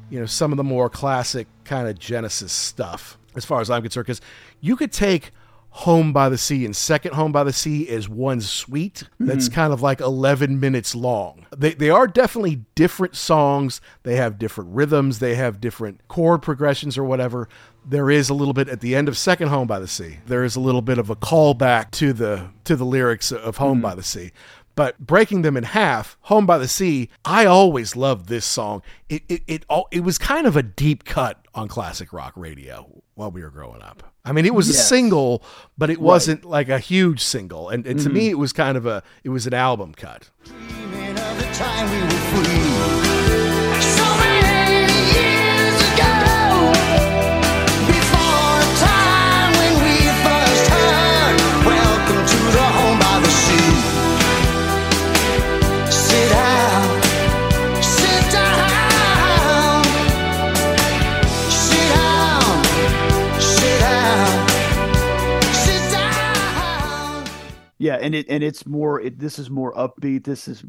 S1: you know some of the more classic kind of Genesis stuff, as far as I'm concerned, because you could take Home by the Sea and Second Home by the Sea is one suite that's mm-hmm. kind of like 11 minutes long. They, they are definitely different songs. They have different rhythms. They have different chord progressions or whatever. There is a little bit at the end of Second Home by the Sea. There is a little bit of a callback to the to the lyrics of Home mm-hmm. by the Sea. But breaking them in half, Home by the Sea, I always loved this song. It it it, all, it was kind of a deep cut on classic rock radio while we were growing up. I mean, it was a single, but it wasn't like a huge single. And, and to me, it was kind of a it was an album cut.
S2: Yeah, and it and it's more. It, this is more upbeat. This is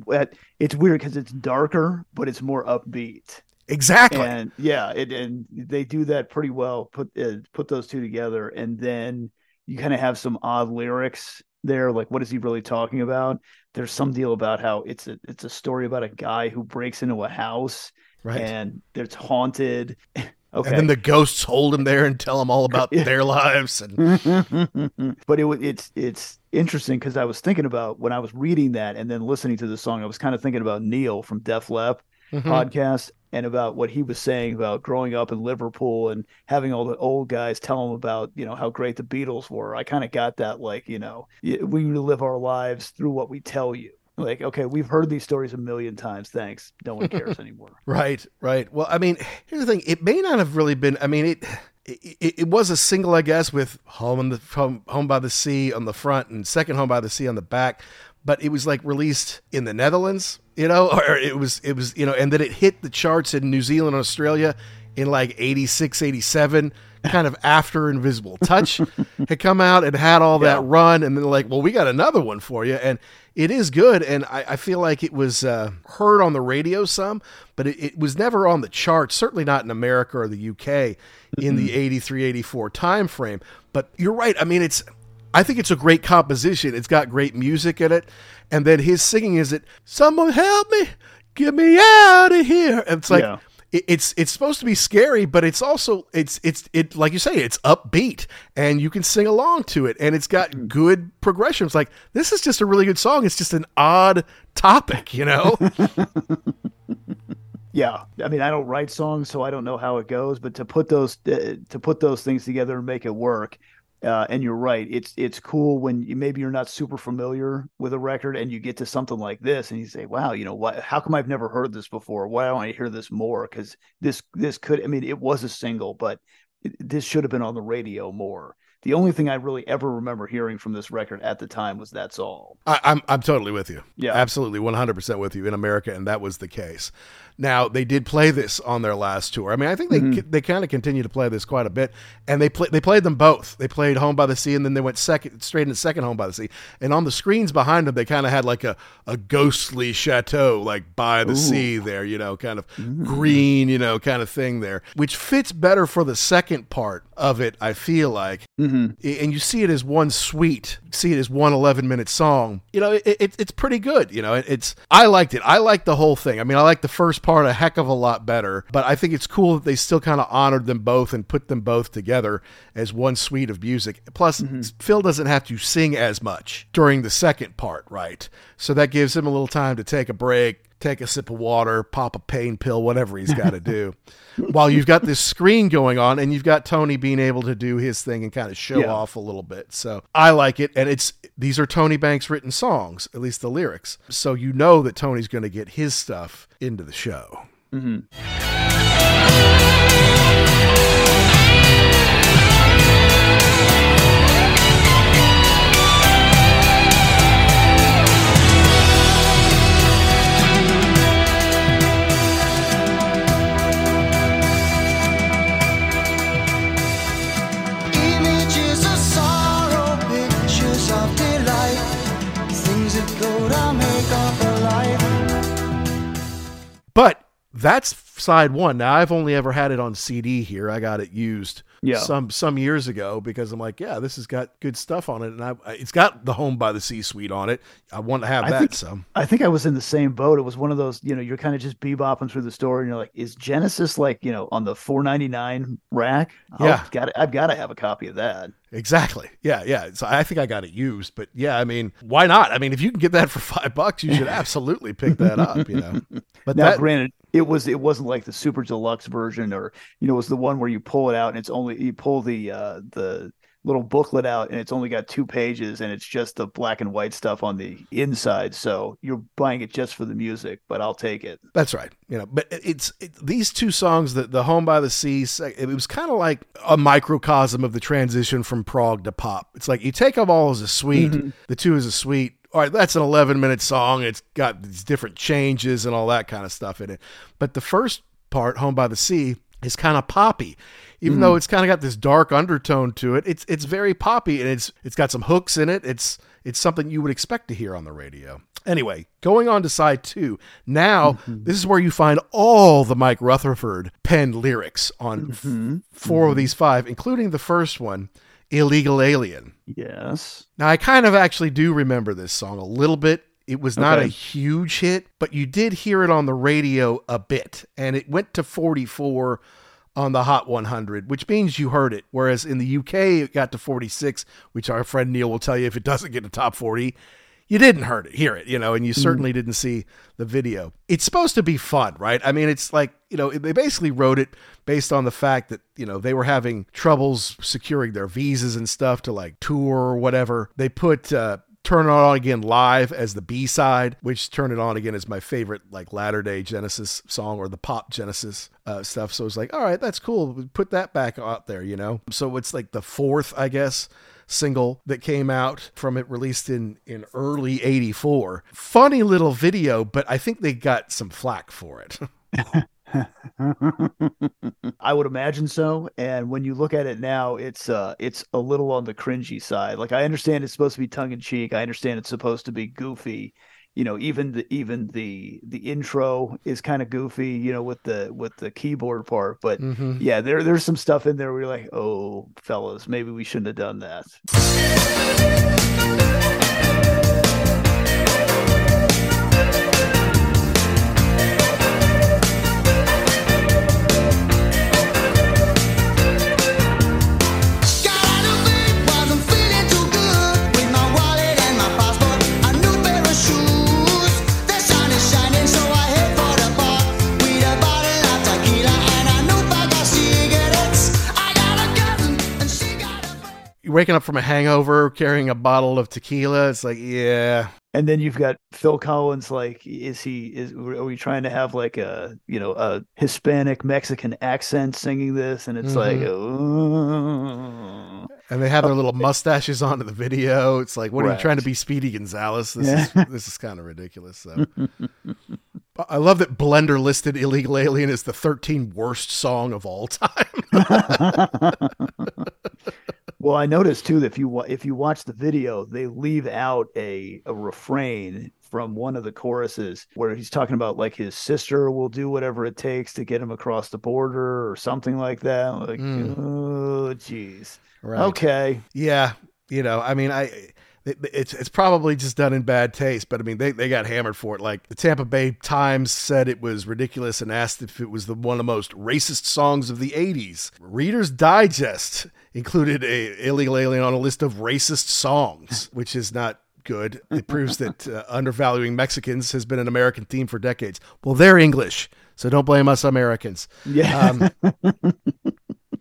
S2: it's weird because it's darker, but it's more upbeat.
S1: Exactly.
S2: And yeah, it, and they do that pretty well. Put uh, put those two together, and then you kind of have some odd lyrics there. Like, what is he really talking about? There's some deal about how it's a it's a story about a guy who breaks into a house,
S1: Right.
S2: and it's haunted. okay,
S1: And then the ghosts hold him there and tell him all about their lives. And
S2: but it it's it's interesting because I was thinking about when I was reading that and then listening to the song, I was kind of thinking about Neil from Def Lep
S1: Mhm.
S2: podcast and about what he was saying about growing up in Liverpool and having all the old guys tell him about you know how great the Beatles were. I kind of got that like you know we live our lives through what we tell you. Like okay, we've heard these stories a million times. Thanks, no one cares anymore.
S1: Right, right. Well, I mean, here's the thing. It may not have really been. I mean, it it, it, was a single, I guess, with home on the home, home by the sea on the front and second home by the sea on the back. But it was like released in the Netherlands, you know, or it was it was you know, and then it hit the charts in New Zealand, and Australia in like 86, 87, kind of after Invisible Touch had come out and had all that run. And then, like, well, we got another one for you. And it is good. And I, I feel like it was uh, heard on the radio some, but it, it was never on the charts, certainly not in America or the UK in the 83, 84 time frame. But you're right. I mean, it's. I think it's a great composition. It's got great music in it. And then his singing is it, someone help me, get me out of here. And it's like,
S2: Yeah.
S1: It- it's it's supposed to be scary, but it's also it's it's it like you say it's upbeat and you can sing along to it and it's got good progression. It's like this is just a really good song. It's just an odd topic, you know.
S2: Yeah, I mean, I don't write songs, so I don't know how it goes. But to put those uh, to put those things together and make it work, uh, and you're right, it's it's cool when you, maybe you're not super familiar with a record and you get to something like this and you say, "Wow, you know what? How come I've never heard this before? Why don't I hear this more?" Because this this could, I mean, it was a single, but it, this should have been on the radio more. The only thing I really ever remember hearing from this record at the time was "That's All."
S1: I, I'm I'm totally with you.
S2: Yeah.
S1: absolutely, 100 percent with you in America, and that was the case. Now they did play this on their last tour. I mean, I think they
S2: Mm-hmm.
S1: they kind of continue to play this quite a bit, and they play they played them both. They played Home by the Sea, and then they went second straight into second Home by the Sea. And on the screens behind them, they kind of had like a a ghostly chateau, like by the sea there, you know, kind of
S2: Mm-hmm.
S1: green, you know, kind of thing there, which fits better for the second part of it. I feel like
S2: Mm-hmm.
S1: And you see it as one suite, see it as one 11 minute song. You know, it, it, it's pretty good. You know, it, it's I liked it. I liked the whole thing. I mean, I like the first part a heck of a lot better, but I think it's cool that they still kind of honored them both and put them both together as one suite of music. Plus, mm-hmm. Phil doesn't have to sing as much during the second part, right? So that gives him a little time to take a break. Take a sip of water, pop a pain pill, whatever he's got to do. While you've got this screen going on and you've got Tony being able to do his thing and kind of show
S2: Yeah.
S1: off a little bit. So I like it. And it's these are Tony Banks written songs, at least the lyrics. So you know that Tony's going to get his stuff into the show.
S4: Images
S1: But that's side one. Now I've only ever had it on CD here. I got it used
S2: Yeah.
S1: some some years ago because I'm like, yeah, this has got good stuff on it, and I it's got the Home by the Sea suite on it. I want to have
S2: I
S1: that.
S2: think-
S1: so
S2: I think I was in the same boat. It was one of those, you know, you're kind of just bebopping through the store, and you're like, "Is Genesis like, you know, on the 4.99 rack? Oh,
S1: Yeah.
S2: got it. I've got to have a copy of that."
S1: Exactly. Yeah, yeah. So I think I got it used, but yeah, I mean, why not? I mean, if you can get that for five bucks, you should absolutely pick that up. You know. But
S2: Now,
S1: that,
S2: granted, it was it wasn't like the super deluxe version, or you know, it was the one where you pull it out and it's only you pull the uh the little booklet out and it's only got two pages and it's just the black and white stuff on the inside. So you're buying it just for the music, but I'll take it.
S1: That's right. You know, but it's it, these two songs, the the Home by the Sea. It was kind of like a microcosm of the transition from prog to pop. It's like you take them all as a suite. Mm-hmm. The two as a suite. All right, that's an 11 minute song. It's got these different changes and all that kind of stuff in it. But the first part, Home by the Sea, is kind of poppy. Even though hmm. it's kind of got this dark undertone to it, it's it's very poppy and it's it's got some hooks in it. It's it's something you would expect to hear on the radio. Anyway, going on to side two. Now, mm-hmm. this is where you find all the Mike Rutherford penned lyrics on f- mm-hmm. 4 of mm-hmm. these five, including the first one, Illegal Alien.
S2: Yes.
S1: Now, I kind of actually do remember this song a little bit. It was not
S2: Okay.
S1: a huge hit, but you did hear it on the radio a bit, and it went to 44 on the Hot 100, which means you heard it. Whereas in the UK, it got to 46, which our friend Neil will tell you if it doesn't get to top 40, you didn't heard it, hear it, you know, and you certainly didn't see the video. It's supposed to be fun, right? I mean, it's like, you know, they basically wrote it based on the fact that, you know, they were having troubles securing their visas and stuff to like tour or whatever. They put uh, Turn It On Again live as the B side, which Turn It On Again is my favorite, like latter day Genesis song or the pop Genesis uh, stuff. So it's like, all right, that's cool. Put that back out there, you know? So it's like the fourth, I guess single that came out from it released in in early 84 funny little video but i think they got some flack for it
S2: I would imagine so. And when you look at it now, it's uh it's a little on the cringy side. Like I understand it's supposed to be tongue in cheek. I understand it's supposed to be goofy. You know, even the even the the intro is kind of goofy, you know, with the with the keyboard part. But
S1: Mhm.
S2: yeah, there there's some stuff in there where you're like, oh fellas, maybe we shouldn't have done that.
S1: Waking up from a hangover carrying a bottle of tequila it's like yeah
S2: And then you've got Phil Collins. Like, is he? Is are we trying to have like a you know a Hispanic Mexican accent singing this? And it's like,
S1: Mhm.
S2: oh.
S1: and they have their little mustaches on in the video it's like what are you trying to be speedy gonzalez this
S2: Yeah.
S1: is this is kind of ridiculous so i love that blender listed illegal alien as the 13 worst song of all time
S2: Well, I noticed too that if you if you watch the video, they leave out a a refrain from one of the choruses where he's talking about like his sister will do whatever it takes to get him across the border or something like that. Like,
S1: Mm.
S2: oh, jeez.
S1: Right.
S2: Okay.
S1: Yeah, you know, I mean, I it's it's probably just done in bad taste, but I mean, they they got hammered for it. Like the Tampa Bay Times said it was ridiculous and asked if it was the one of the most racist songs of the '80s. Reader's Digest included a illegal alien on a list of racist songs, which is not good. It proves that uh, undervaluing Mexicans has been an American theme for decades. Well, they're English, so don't blame us Americans.
S2: Yeah.
S1: Um,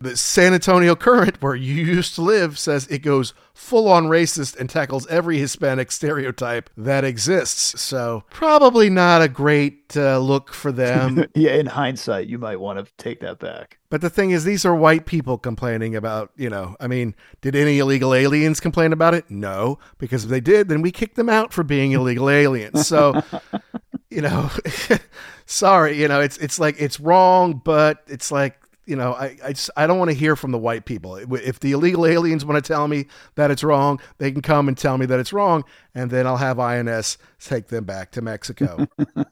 S1: the San Antonio Current, where you used to live, says it goes full on racist and tackles every Hispanic stereotype that exists. So, probably not a great uh, look for them.
S2: yeah, in hindsight, you might want to take that back.
S1: but the thing is, these are white people complaining about, you know, I mean, did any illegal aliens complain about it? No, because if they did, then we kicked them out for being illegal aliens. So, you know, sorry, you know, it's it's like it's wrong, but it's like you know, I I, just, I don't want to hear from the white people. If the illegal aliens want to tell me that it's wrong, they can come and tell me that it's wrong, and then I'll have INS take them back to Mexico.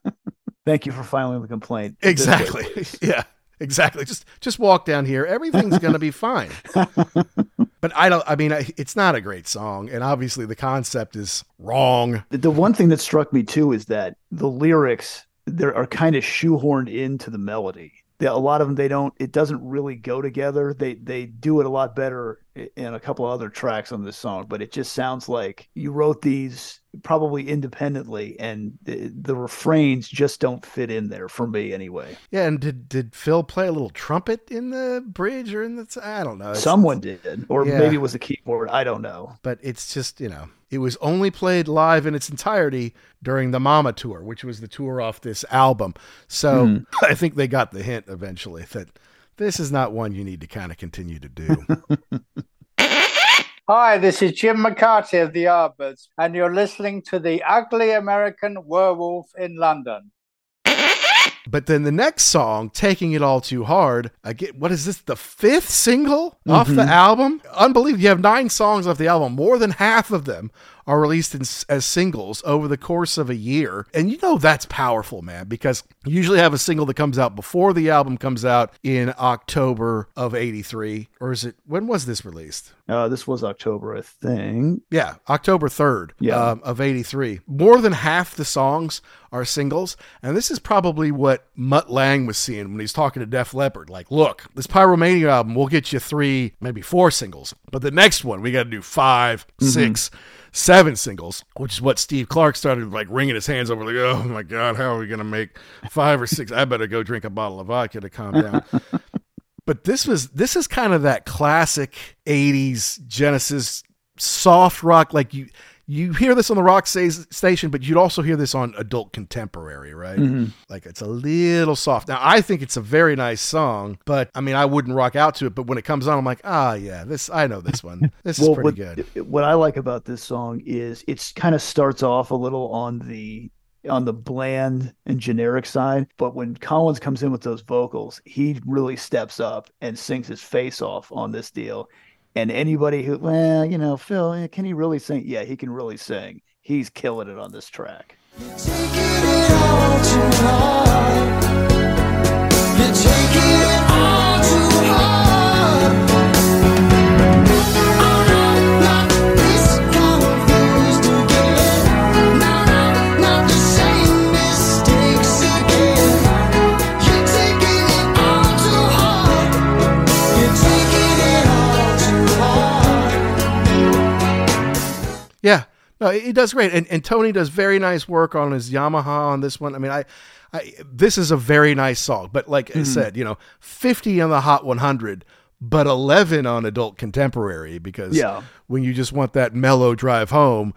S2: Thank you for filing the complaint.
S1: exactly. yeah. Exactly. Just just walk down here. Everything's going to be fine. but I don't I mean I, it's not a great song and obviously the concept is wrong.
S2: The- The one thing that struck me too is that the lyrics there are kind of shoehorned into the melody. They- A lot of them they don't. It doesn't really go together. They they do it a lot better in a couple of other tracks on this song, but it just sounds like you wrote these probably independently, and the, the refrains just don't fit in there for me anyway.
S1: Yeah, and did did Phil play a little trumpet in the bridge or in the I don't know. It's-
S2: Someone did, or
S1: Yeah.
S2: maybe it was the keyboard. I don't know.
S1: but it's just, you know, it was only played live in its entirety during the Mama tour, which was the tour off this album. So
S2: Hmm.
S1: I think they got the hint eventually that this is not one you need to kind of continue to do.
S5: Hi, this is Jim McCarthy of the Arbors, and you're listening to the Ugly American Werewolf in London.
S1: But then the next song, Taking It All Too Hard, again, what is this, the fifth single off the
S2: Mhm.
S1: album? Unbelievable. You have nine songs off the album. More than half of them are released in, as singles over the course of a year. And you know that's powerful, man, because you usually have a single that comes out before the album comes out in October of 83. Or is it, when was this released?
S2: Uh, this was October, I think.
S1: Yeah, October 3rd
S2: Yeah.
S1: um, of 83. More than half the songs are singles. And this is probably what Mutt Lange was seeing when he's talking to Def Leppard. Like, look, this Pyromania album, we'll get you three, maybe four singles. But the next one, we got to do 5 six, seven singles, which is what Steve Clark started like wringing his hands over. Like, oh my God, how are we going to make five or six? I better go drink a bottle of vodka to calm down. but this was this is kind of that classic 80s genesis soft rock like you you hear this on the rock station, but you'd also hear this on adult contemporary, right?
S2: Mhm.
S1: Like it's a little soft. Now, I think it's a very nice song, but I mean, I wouldn't rock out to it. But when it comes on, I'm like, ah, yeah, this I know this one. This is pretty
S2: what,
S1: good.
S2: What I like about this song is it's kind of starts off a little on the on the bland and generic side, but when Collins comes in with those vocals, he really steps up and sings his face off on this deal. And anybody who, well, you know, Phil, eh, can he really sing? Yeah, he can really sing. He's killing it on this track.
S1: Yeah. No, he does great, and and Tony does very nice work on his Yamaha on this one. I mean, I, I this is a very nice song, but like I
S2: Mhm.
S1: said, you know, fifty on the Hot 100, but eleven on Adult Contemporary because
S2: Yeah.
S1: when you just want that mellow drive home,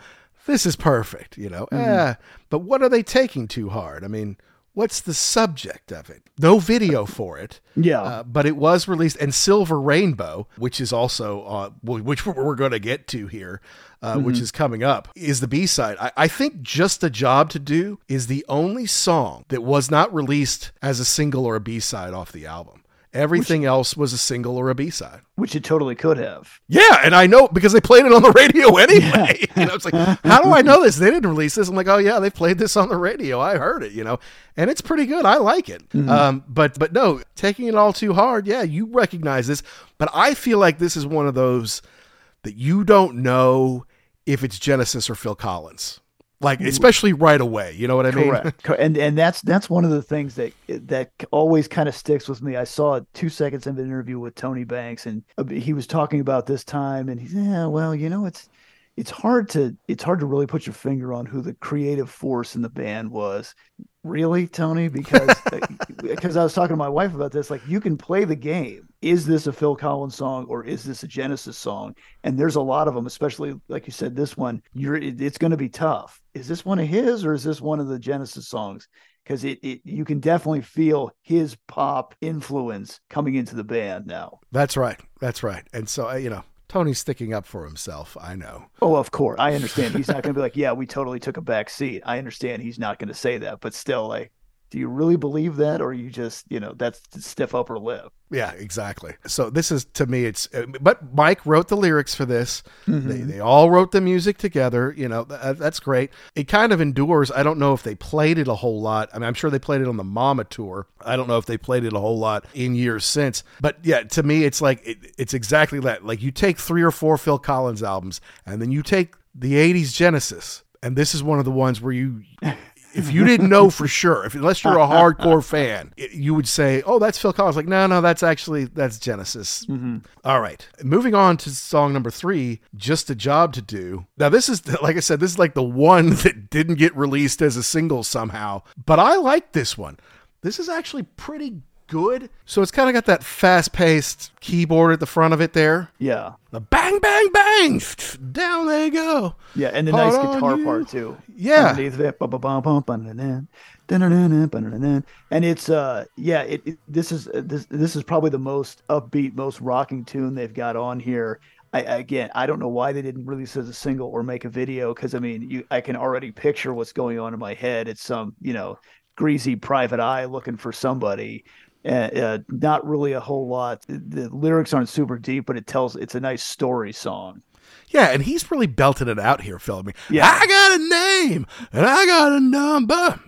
S1: this is perfect. You know,
S2: Mhm.
S1: eh, but what are they taking too hard? I mean. What's the subject of it? No video for it.
S2: Yeah.
S1: Uh, but it was released, and Silver Rainbow, which is also uh, which we're going to get to here, uh, which
S2: Mhm.
S1: is coming up, is the B side. I-, I think "Just a Job to Do" is the only song that was not released as a single or a B side off the album. Everything else was a single or a B side.
S2: Which it totally could have.
S1: Yeah, and I know because they played it on the radio anyway. you know, it's like, how do I know this? They didn't release this. I'm like, oh yeah, they played this on the radio. I heard it, you know, and it's pretty good. I like it.
S2: Mhm.
S1: Um, but but no, taking it all too hard. Yeah, you recognize this, but I feel like this is one of those that you don't know if it's Genesis or Phil Collins, like especially right away. You know what I mean?
S2: Correct. Co- And and that's that's one of the things that that always kind of sticks with me. I saw two seconds of an interview with Tony Banks, and uh, he was talking about this time, and he's yeah, well, you know, it's it's hard to it's hard to really put your finger on who the creative force in the band was. Really, Tony? Because because I was talking to my wife about this. Like, you can play the game. Is this a Phil Collins song or is this a Genesis song? And there's a lot of them, especially like you said, this one. You're it, it's going to be tough. Is this one of his or is this one of the Genesis songs? Because it, it you can definitely feel his pop influence coming into the band now.
S1: That's right. That's right. And so uh, you know, Tony's sticking up for himself. I know.
S2: Oh, of course. I understand. He's not going to be like, yeah, we totally took a back seat. I understand he's not going to say that, but still, like, do you really believe that, or you just, you know, that's stiff upper lip?
S1: Yeah, exactly. So this is to me, it's. uh, But Mike wrote the lyrics for this.
S2: Mhm.
S1: They, they all wrote the music together. You know, th- that's great. It kind of endures. I don't know if they played it a whole lot. I mean, I'm sure they played it on the Mama tour. I don't know if they played it a whole lot in years since. But yeah, to me, it's like it, it's exactly that. Like you take three or four Phil Collins albums, and then you take the '80s Genesis, and this is one of the ones where you. If you didn't know for sure, if unless you're a hardcore fan, it- you would say, "Oh, that's Phil Collins." Like, no, no, that's actually that's Genesis. Mm-hmm. All right, moving on to song number three, "Just a Job to Do." Now, this is like I said, this is like the one that didn't get released as a single somehow, but I like this one. This is actually pretty good. So it's kind of got that fast paced keyboard at the front of it there.
S2: Yeah.
S1: The bang, bang, bang. Down they go.
S2: Yeah. And the
S1: Hold
S2: nice guitar
S1: you.
S2: part too.
S1: Yeah.
S2: And it's, uh, yeah, it, it, this is, uh, this, this is probably the most upbeat, most rocking tune they've got on here. I, again, I don't know why they didn't release as a single or make a video because I mean, you, I can already picture what's going on in my head. It's some, you know, greasy private eye looking for somebody uh, uh, not really a whole lot. The, the lyrics aren't super deep, but it tells it's a nice story song.
S1: Yeah, and he's really belted it out here, Phil. I mean,
S2: Yeah.
S1: I got a name and I got a number.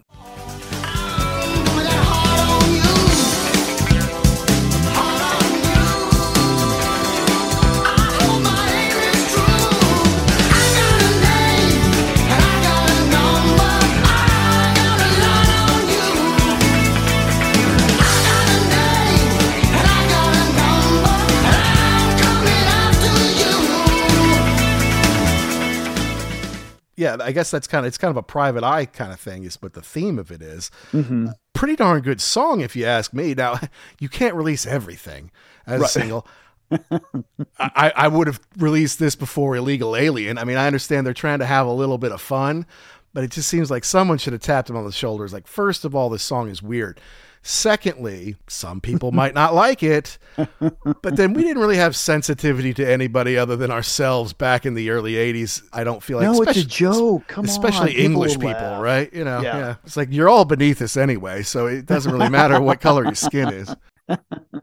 S1: Yeah, I guess that's kind of it's kind of a private eye kind of thing is what the theme of it is.
S2: Mm-hmm.
S1: Pretty darn good song if you ask me. Now, you can't release everything as a single. I, I would have released this before Illegal Alien. I mean, I understand they're trying to have a little bit of fun, but it just seems like someone should have tapped him on the shoulders. Like, first of all, this song is weird. Secondly, some people might not like it, but then we didn't really have sensitivity to anybody other than ourselves back in the early 80s. I don't feel like
S2: No, it's a joke. Come on,
S1: especially
S2: people
S1: English
S2: will
S1: people, right? You know,
S2: Yeah.
S1: yeah. It's like you're all beneath us anyway, so it doesn't really matter what color your skin is.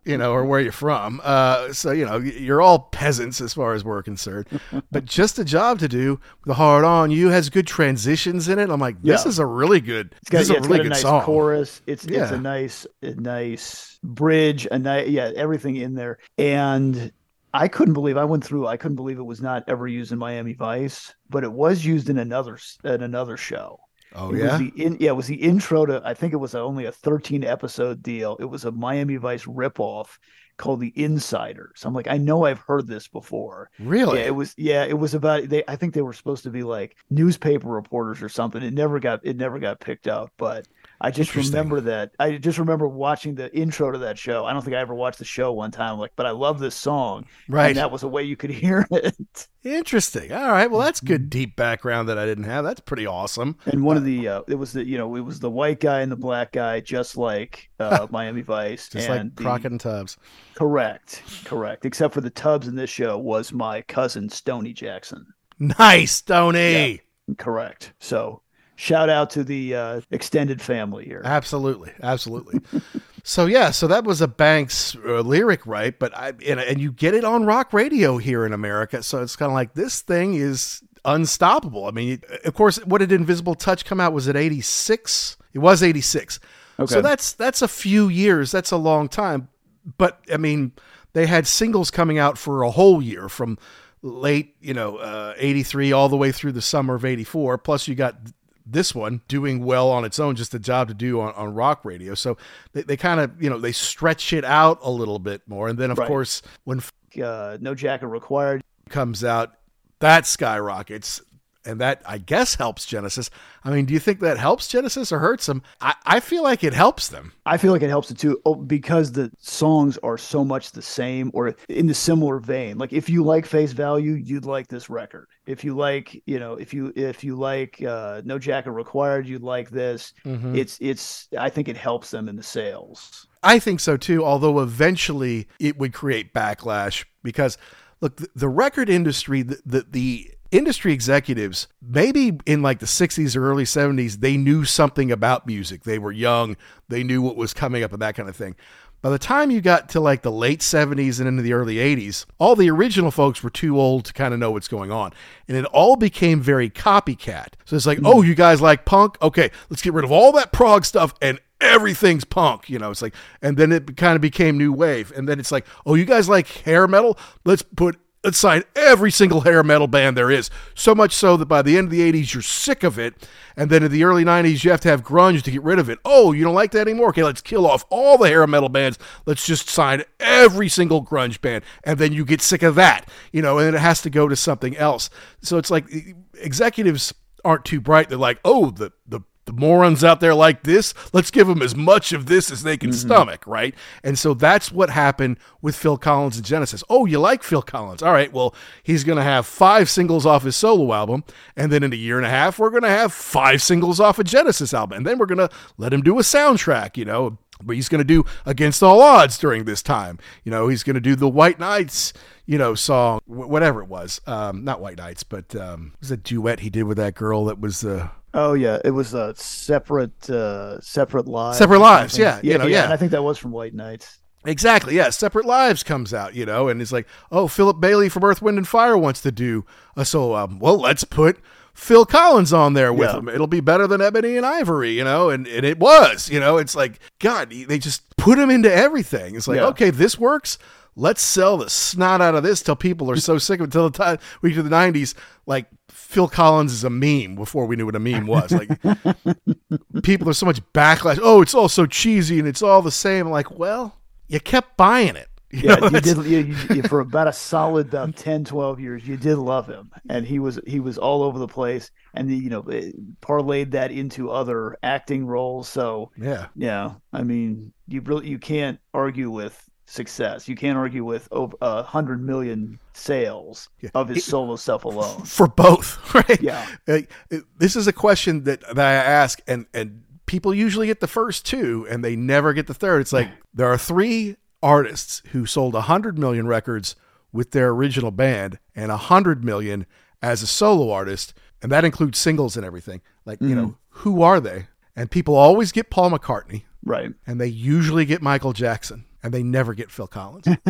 S1: You know, or where you're from. Uh, so you know, you're all peasants as far as we're concerned. But just a job to do. The hard on you has good transitions in it. I'm like, this
S2: Yeah.
S1: is a really good.
S2: It's got,
S1: this
S2: yeah,
S1: is a really
S2: a
S1: good
S2: nice
S1: song.
S2: chorus. It's it's a nice a nice bridge. A nice yeah, everything in there. And I couldn't believe I went through. I couldn't believe it was not ever used in Miami Vice, but it was used in another in another show.
S1: Oh
S2: It
S1: yeah.
S2: was the in, yeah, it was the intro to. I think it was only a 13 episode deal. It was a Miami Vice ripoff called The Insiders. I'm like, I know I've heard this before.
S1: Really?
S2: Yeah, it was. Yeah, it was about. They. I think they were supposed to be like newspaper reporters or something. It never got. It never got picked up. But I just remember that. I just remember watching the intro to that show. I don't think I ever watched the show one time. Like, but I love this song.
S1: Right.
S2: And that was a way you could hear it.
S1: Interesting. All right. Well, that's
S2: Mm-hmm.
S1: good deep background that I didn't have. That's pretty awesome.
S2: And one of the uh, it was the you know it was the white guy and the black guy just like uh, Miami Vice
S1: Just
S2: and
S1: like Crockett and Tubbs.
S2: correct correct except for the Tubbs in this show was my cousin Stoney Jackson
S1: Nice, Tony.
S2: correct so shout out to the uh, extended family here
S1: Absolutely, absolutely. so yeah, so that was a Banks uh, lyric, right? But I and, and you get it on rock radio here in America, so it's kind of like this thing is unstoppable. I mean, of course, what did Invisible Touch come out? Was it eighty six? It was eighty six.
S2: Okay.
S1: So that's that's a few years. That's a long time. But I mean, they had singles coming out for a whole year from late, you know, uh, 83 all the way through the summer of 84. Plus, you got this one doing well on its own, just a job to do on, on rock radio. So they, they kind of, you know, they stretch it out a little bit more. And then, of
S2: Right.
S1: course, when
S2: uh, no jacket required
S1: comes out, that skyrockets. And that, I guess, helps Genesis. I mean, do you think that helps Genesis or hurts them? I, I feel like it helps them.
S2: I feel like it helps it too oh, because the songs are so much the same or in the similar vein. Like if you like Face Value, you'd like this record. If you like, you know, if you if you like uh, No Jacket Required, you'd like this.
S1: Mhm.
S2: It's it's. I think it helps them in the sales.
S1: I think so too, although eventually it would create backlash because look, the, the record industry, the, the the industry executives, maybe in like the 60s or early 70s, they knew something about music. They were young, they knew what was coming up and that kind of thing. By the time you got to like the late 70s and into the early 80s, all the original folks were too old to kind of know what's going on. And it all became very copycat. So it's like, hmm. oh, you guys like punk? Okay, let's get rid of all that prog stuff and everything's punk. You know, it's like, and then it kind of became new wave. And then it's like, oh, you guys like hair metal? Let's put let's sign every single hair metal band there is. So much so that by the end of the 80s, you're sick of it. And then in the early 90s, you have to have grunge to get rid of it. Oh, you don't like that anymore? Okay, let's kill off all the hair metal bands. Let's just sign every single grunge band. And then you get sick of that, you know, and it has to go to something else. So it's like executives aren't too bright. They're like, oh, the, the, the morons out there like this, let's give them as much of this as they can stomach, right? And so that's what happened with Phil Collins and Genesis. Oh, you like Phil Collins? All right, well, he's going to have five singles off his solo album, and then in a year and a half, we're going to have five singles off a Genesis album, and then we're going to let him do a soundtrack, you know. But he's going to do Against All Odds during this time. You know, he's going to do the White Nights, you know, song, whatever it was. Um, not White Nights, but um, it was a duet he did with that girl that was. Uh,
S2: Oh yeah, it was a separate uh separate lives.
S1: Separate Lives,
S2: something.
S1: yeah, you know, yeah.
S2: And I think that was from White Nights.
S1: Exactly. Yeah. Separate Lives comes out, you know, and it's like, oh, Philip Bailey from Earth, Wind, and Fire wants to do a solo album. Well, let's put Phil Collins on there with
S2: Yeah.
S1: him. It'll be better than Ebony and Ivory, you know, and, and it was, you know, it's like, God, they just put him into everything. It's like,
S2: Yeah.
S1: okay, this works. Let's sell the snot out of this till people are so sick of it. Till the time we get to the 90s, like Phil Collins is a meme before we knew what a meme was. Like, people, there's so much backlash. Oh, it's all so cheesy and it's all the same. I'm like, well, you kept buying it. You
S2: Yeah,
S1: know,
S2: you did you, you, for about a solid about 10 12 years you did love him and he was he was all over the place and you know parlayed that into other acting roles so
S1: Yeah.
S2: yeah i mean you really you can't argue with success. You can't argue with over a hundred million sales of his solo stuff alone.
S1: for both, right?
S2: Yeah.
S1: Uh, uh, This is a question that, that I ask, and and people usually get the first two, and they never get the third. It's like there are three artists who sold a hundred million records with their original band, and a hundred million as a solo artist, and that includes singles and everything. Like you know, mm-hmm. who are they? And people always get Paul McCartney,
S2: Right.
S1: and they usually get Michael Jackson, and they never get Phil Collins.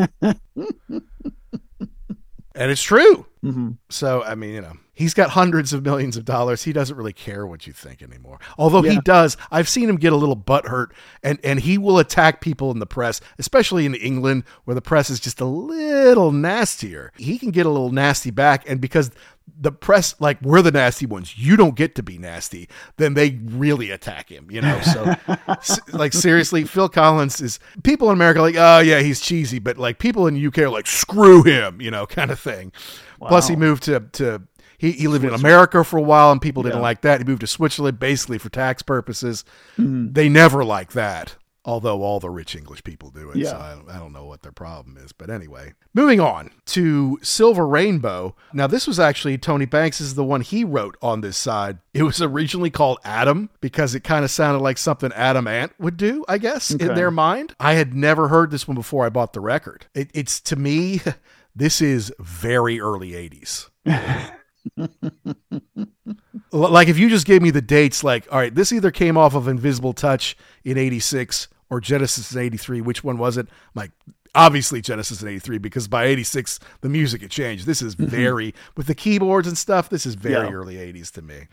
S1: and it's true.
S2: Mm-hmm.
S1: So, I mean, you know, he's got hundreds of millions of dollars. He doesn't really care what you think anymore. Although he does. I've seen him get a little butthurt and, and he will attack people in the press, especially in England where the press is just a little nastier. He can get a little nasty back. And because the press, like, we're the nasty ones, you don't get to be nasty, then they really attack him, you know? So, s- like, seriously, Phil Collins is, people in America are like, oh, yeah, he's cheesy. But, like, people in the UK are like, screw him, you know, kind of thing. Plus, he moved to to he, he lived in America for a while, and people didn't
S2: Yeah.
S1: like that. He moved to Switzerland basically for tax purposes.
S2: Mhm.
S1: They never like that, although all the rich English people do it. So I don't, I don't know what their problem is, but anyway, moving on to Silver Rainbow. Now, this was actually Tony Banks is the one he wrote on this side. It was originally called Adam because it kind of sounded like something Adam Ant would do, I guess, in their mind. I had never heard this one before I bought the record. It, it's to me, this is very early 80s. Like if you just gave me the dates like all right this either came off of invisible touch in 86 or genesis in 83 which one was it? I'm like obviously genesis in 83 because by 86 the music had changed. This is mm-hmm. very with the keyboards and stuff this is very
S2: Yeah.
S1: early 80s to me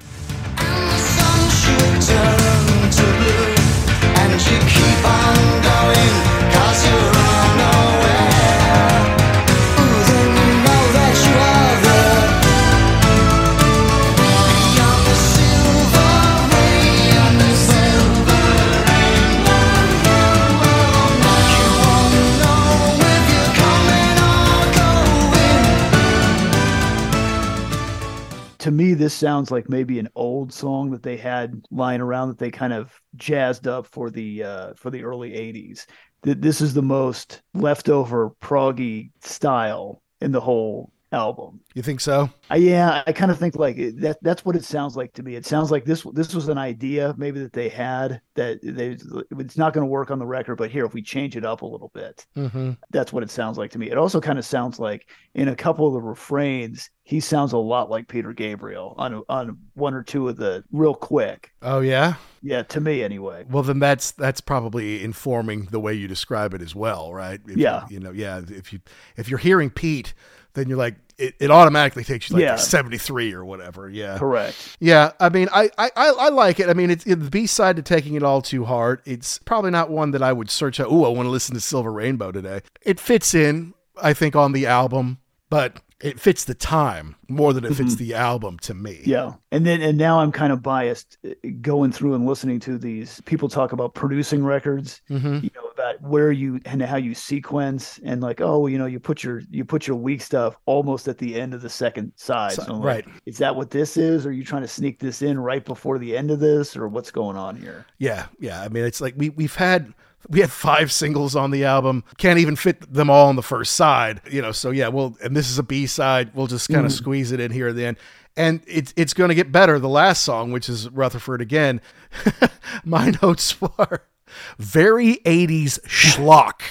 S2: this sounds like maybe an old song that they had lying around that they kind of jazzed up for the uh, for the early '80s. Th- This is the most leftover proggy style in the whole album.
S1: you think so
S2: Uh, yeah, I kind of think like that. That's what it sounds like to me. It sounds like this. This was an idea maybe that they had that they. It's not going to work on the record, but here if we change it up a little bit,
S1: mm-hmm.
S2: that's what it sounds like to me. It also kind of sounds like in a couple of the refrains, he sounds a lot like Peter Gabriel on on one or two of the real quick.
S1: oh yeah
S2: Yeah, to me anyway.
S1: well then that's that's probably informing the way you describe it as well right If you-
S2: Yeah.
S1: you, know yeah if you if you're hearing pete then you're like it, it automatically takes you like
S2: Yeah.
S1: 73 or whatever yeah
S2: Correct.
S1: Yeah, I mean, I I, I like it. I mean, it's it, the B side to taking it all too hard. It's probably not one that I would search out. Oh, I want to listen to Silver Rainbow today. It fits in, I think, on the album, but it fits the time more than it fits the album to me.
S2: Yeah. And then and now I'm kind of biased uh, going through and listening to these people talk about producing records,
S1: Mhm.
S2: you know, about where you and how you sequence and like, oh, you know, you put your you put your weak stuff almost at the end of the second side.
S1: So-
S2: So like,
S1: right.
S2: Is that what this is? Are you trying to sneak this in right before the end of this or what's going on here?
S1: Yeah, yeah. I mean, it's like we we've had we had five singles on the album. Can't even fit them all on the first side, you know. So yeah, well, and this is a B side. We'll just kind of mm. squeeze it in here at the end. And it's it's going to get better. The last song, which is Rutherford again, my notes were very 80s schlock.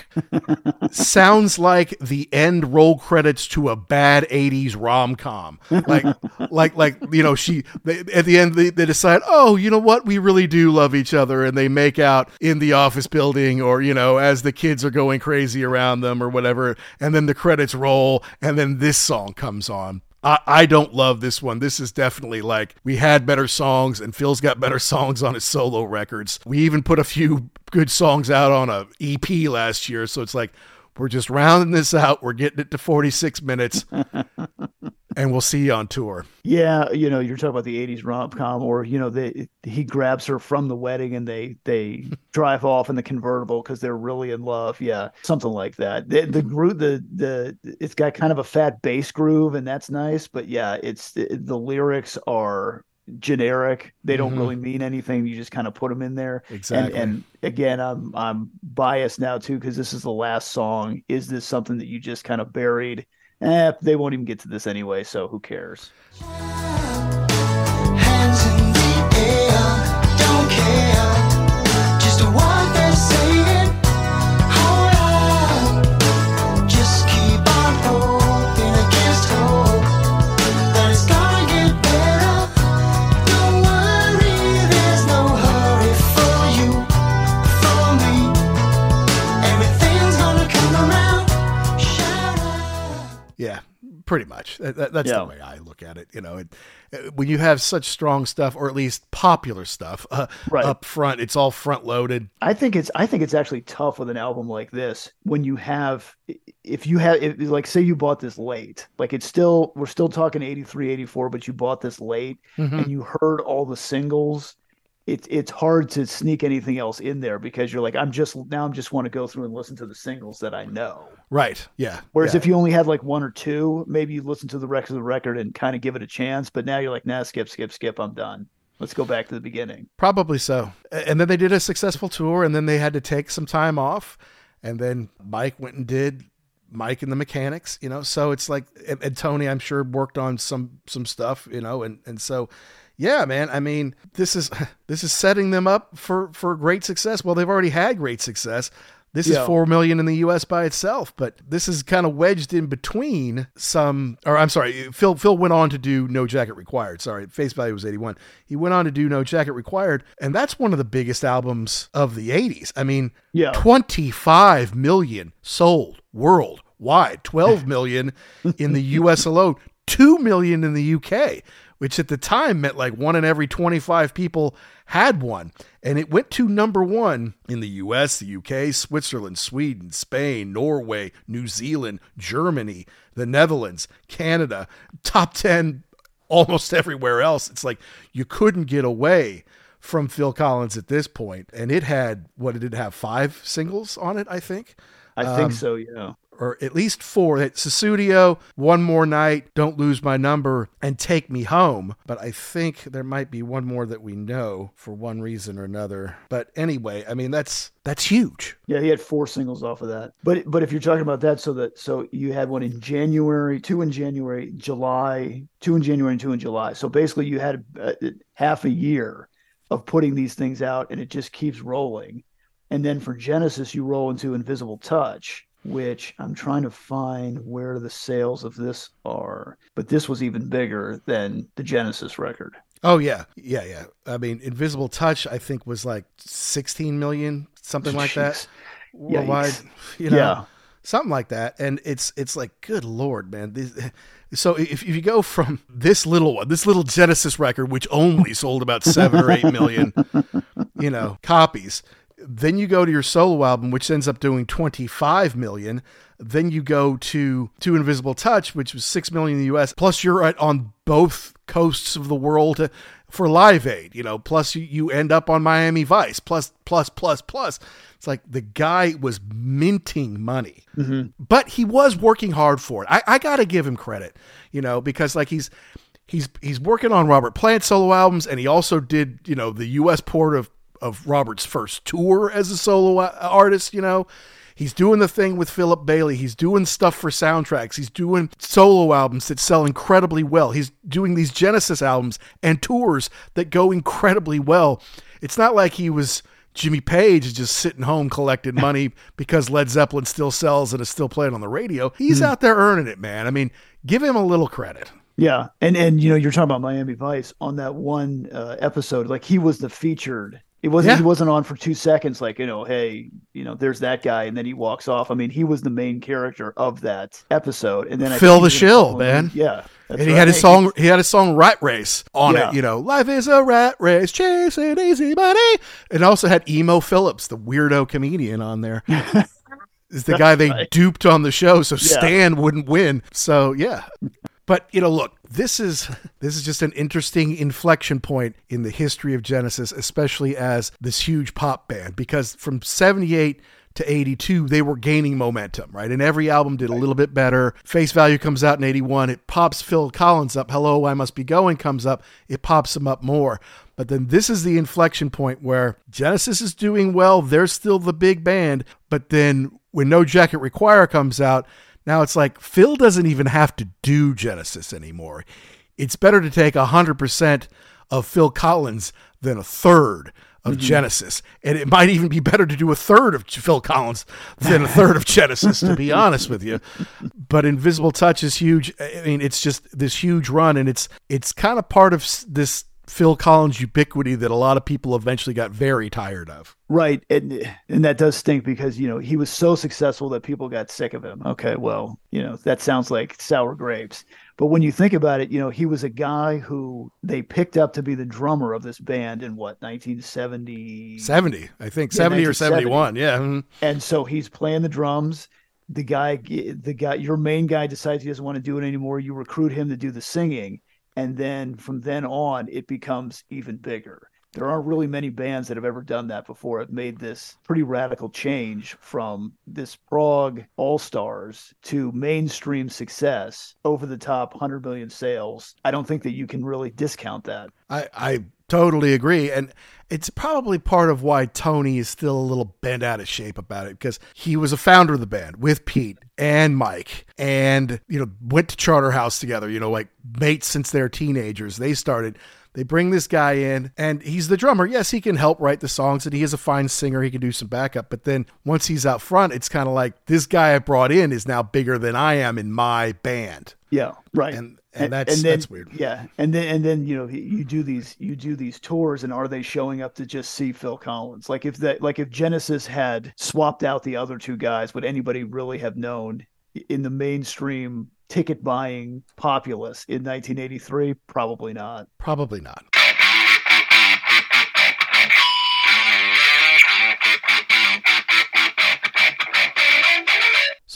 S1: Sounds like the end roll credits to a bad 80s rom-com. Like like like you know she they, at the end they, they decide, "Oh, you know what? We really do love each other." And they make out in the office building or you know as the kids are going crazy around them or whatever. And then the credits roll and then this song comes on. I, I don't love this one. This is definitely like we had better songs, and Phil's got better songs on his solo records. We even put a few good songs out on a EP last year, so it's like we're just rounding this out. We're getting it to 46 minutes, and we'll see you on tour.
S2: Yeah, you know, you're talking about the '80s rom com, or you know, they he grabs her from the wedding and they they drive off in the convertible because they're really in love. Yeah, something like that. The the groove, the the it's got kind of a fat bass groove, and that's nice. But yeah, it's the, the lyrics are generic. They don't
S1: Mhm.
S2: really mean anything. You just kind of put them in there. And-
S1: Exactly.
S2: And, again, I'm I'm biased now too because this is the last song. Is this something that you just kind of buried? Eh, they won't even get to this anyway, so who cares?
S1: Pretty much. That, that- that's
S2: Yeah.
S1: the way I look at it. You know, it, uh, when you have such strong stuff, or at least popular stuff, uh,
S2: Right.
S1: up front, it's all front loaded.
S2: I think it's I think it's actually tough with an album like this when you have if you have if, like say you bought this late like it's still we're still talking 83 84 but you bought this late
S1: Mhm.
S2: and you heard all the singles it's it's hard to sneak anything else in there because you're like I'm just now I'm just want to go through and listen to the singles that I know
S1: Right. Yeah.
S2: whereas
S1: yeah.
S2: if you only had like one or two maybe you listen to the rest of the record and kind of give it a chance but now you're like nah skip skip skip I'm done let's go back to the beginning
S1: Probably so. And then they did a successful tour, and then they had to take some time off. And then Mike went and did Mike and the Mechanics, you know. So it's like, and, and Tony, I'm sure, worked on some some stuff, you know. And and so, yeah, man. I mean, this is this is setting them up for for great success. Well, they've already had great success. This is four million in the U.S. by itself, but this is kind of wedged in between some. Or I'm sorry, Phil. Phil went on to do No Jacket Required. Sorry, face value was 81. He went on to do No Jacket Required, and that's one of the biggest albums of the 80s. I mean,
S2: Yeah.
S1: 25 million sold worldwide, 12 million in the U.S. alone, two million in the U.K. Which at the time meant like one in every 25 people had one. And it went to number one in the US, the UK, Switzerland, Sweden, Spain, Norway, New Zealand, Germany, the Netherlands, Canada, top 10 almost everywhere else. It's like you couldn't get away from Phil Collins at this point. And it had, what did it have? Five singles on it, I think.
S2: I
S1: Um,
S2: think so yeah
S1: Or at least four. It's Sussudio, One More Night, Don't Lose My Number, and Take Me Home. But I think there might be one more that we know for one reason or another. But anyway, I mean that's that's huge.
S2: Yeah, he had four singles off of that. But but if you're talking about that, so that so you had one in January, two in January, July, two in January, and two in July. So basically, you had uh, half a year of putting these things out, and it just keeps rolling. And then for Genesis, you roll into Invisible Touch, which I'm trying to find where the sales of this are. But this was even bigger than the Genesis record.
S1: Oh yeah, yeah, yeah. I mean, Invisible Touch, I think was like 16 million, something like that, worldwide. You know,
S2: Yeah.
S1: something like that. And it's it's like, good lord, man. These, so if, if you go from this little one, this little Genesis record, which only sold about seven or eight million, you know, copies. Then you go to your solo album, which ends up doing 25 million. Then you go to to Invisible Touch, which was six million in the U.S. Plus, you're at, on both coasts of the world for Live Aid. You know, plus you, you end up on Miami Vice. Plus, plus, plus, plus. It's like the guy was minting money, mm-hmm. but he was working hard for it. I, I got to give him credit, you know, because like he's he's he's working on Robert Plant solo albums, and he also did you know the U.S. port of of Robert's first tour as a solo artist. You know, he's doing the thing with Philip Bailey. He's doing stuff for soundtracks. He's doing solo albums that sell incredibly well. He's doing these Genesis albums and tours that go incredibly well. It's not like he was. Jimmy Page is just sitting home collecting money because Led Zeppelin still sells and is still playing on the radio. He's out there earning it, man. I mean, give him a little credit.
S2: Yeah, and and you know you're talking about Miami Vice on that one uh, episode. Like he was the featured. It wasn't.
S1: Yeah.
S2: He wasn't on for two seconds. Like you know, hey, you know, there's that guy, and then he walks off. I mean, he was the main character of that episode. And then I
S1: Phil the
S2: he did a
S1: Shill, man.
S2: Yeah,
S1: and he had his song. He had his song "Rat Race" on
S2: Yeah.
S1: it. You know, life is a rat race, chasing easy money. And also had Emo Philips, the weirdo comedian, on there. is the guy they
S2: right.
S1: duped on the show so
S2: Yeah.
S1: Stan wouldn't win. So yeah. But you know, look, this is this is just an interesting inflection point in the history of Genesis, especially as this huge pop band, because from '78 to 82, they were gaining momentum, right? And every album did a little bit better. Face Value comes out in 81. It pops Phil Collins up. Hello, I Must Be Going comes up. It pops him up more. But then this is the inflection point where Genesis is doing well. They're still the big band. But then when No Jacket Require comes out, now it's like Phil doesn't even have to do Genesis anymore. It's better to take 100% of Phil Collins than a third of
S2: Mm-hmm.
S1: Genesis. And it might even be better to do a third of Phil Collins than a third of Genesis, to be honest with you. But Invisible Touch is huge. I mean, it's just this huge run, and it's it's kind of part of this Phil Collins ubiquity that a lot of people eventually got very tired of.
S2: Right, and and that does stink because you know he was so successful that people got sick of him. Okay, well, you know that sounds like sour grapes. But when you think about it, you know he was a guy who they picked up to be the drummer of this band in what 1970,
S1: 70, I think,
S2: Yeah,
S1: 70 or 71. Yeah. mhm.
S2: and so he's playing the drums. The guy, the guy, your main guy decides he doesn't want to do it anymore. You recruit him to do the singing, and then from then on, it becomes even bigger. There aren't really many bands that have ever done that before. Have made this pretty radical change from this prog all stars to mainstream success, over the top, hundred million sales. I don't think that you can really discount that.
S1: I, I totally agree. And it's probably part of why Tony is still a little bent out of shape about it because he was a founder of the band with Pete and Mike and, you know, went to Charterhouse together, you know, like mates since they're teenagers. They started. They bring this guy in, and he's the drummer. Yes, he can help write the songs, and he is a fine singer. He can do some backup. But then once he's out front, it's kind of like this guy I brought in is now bigger than I am in my band.
S2: Yeah, right.
S1: And and that's
S2: then,
S1: that's weird.
S2: Yeah, and then and then you know you do these you do these tours, and are they showing up to just see Phil Collins? Like if that like if Genesis had swapped out the other two guys, would anybody really have known in the mainstream ticket buying populace in 1983? Probably not.
S1: Probably not.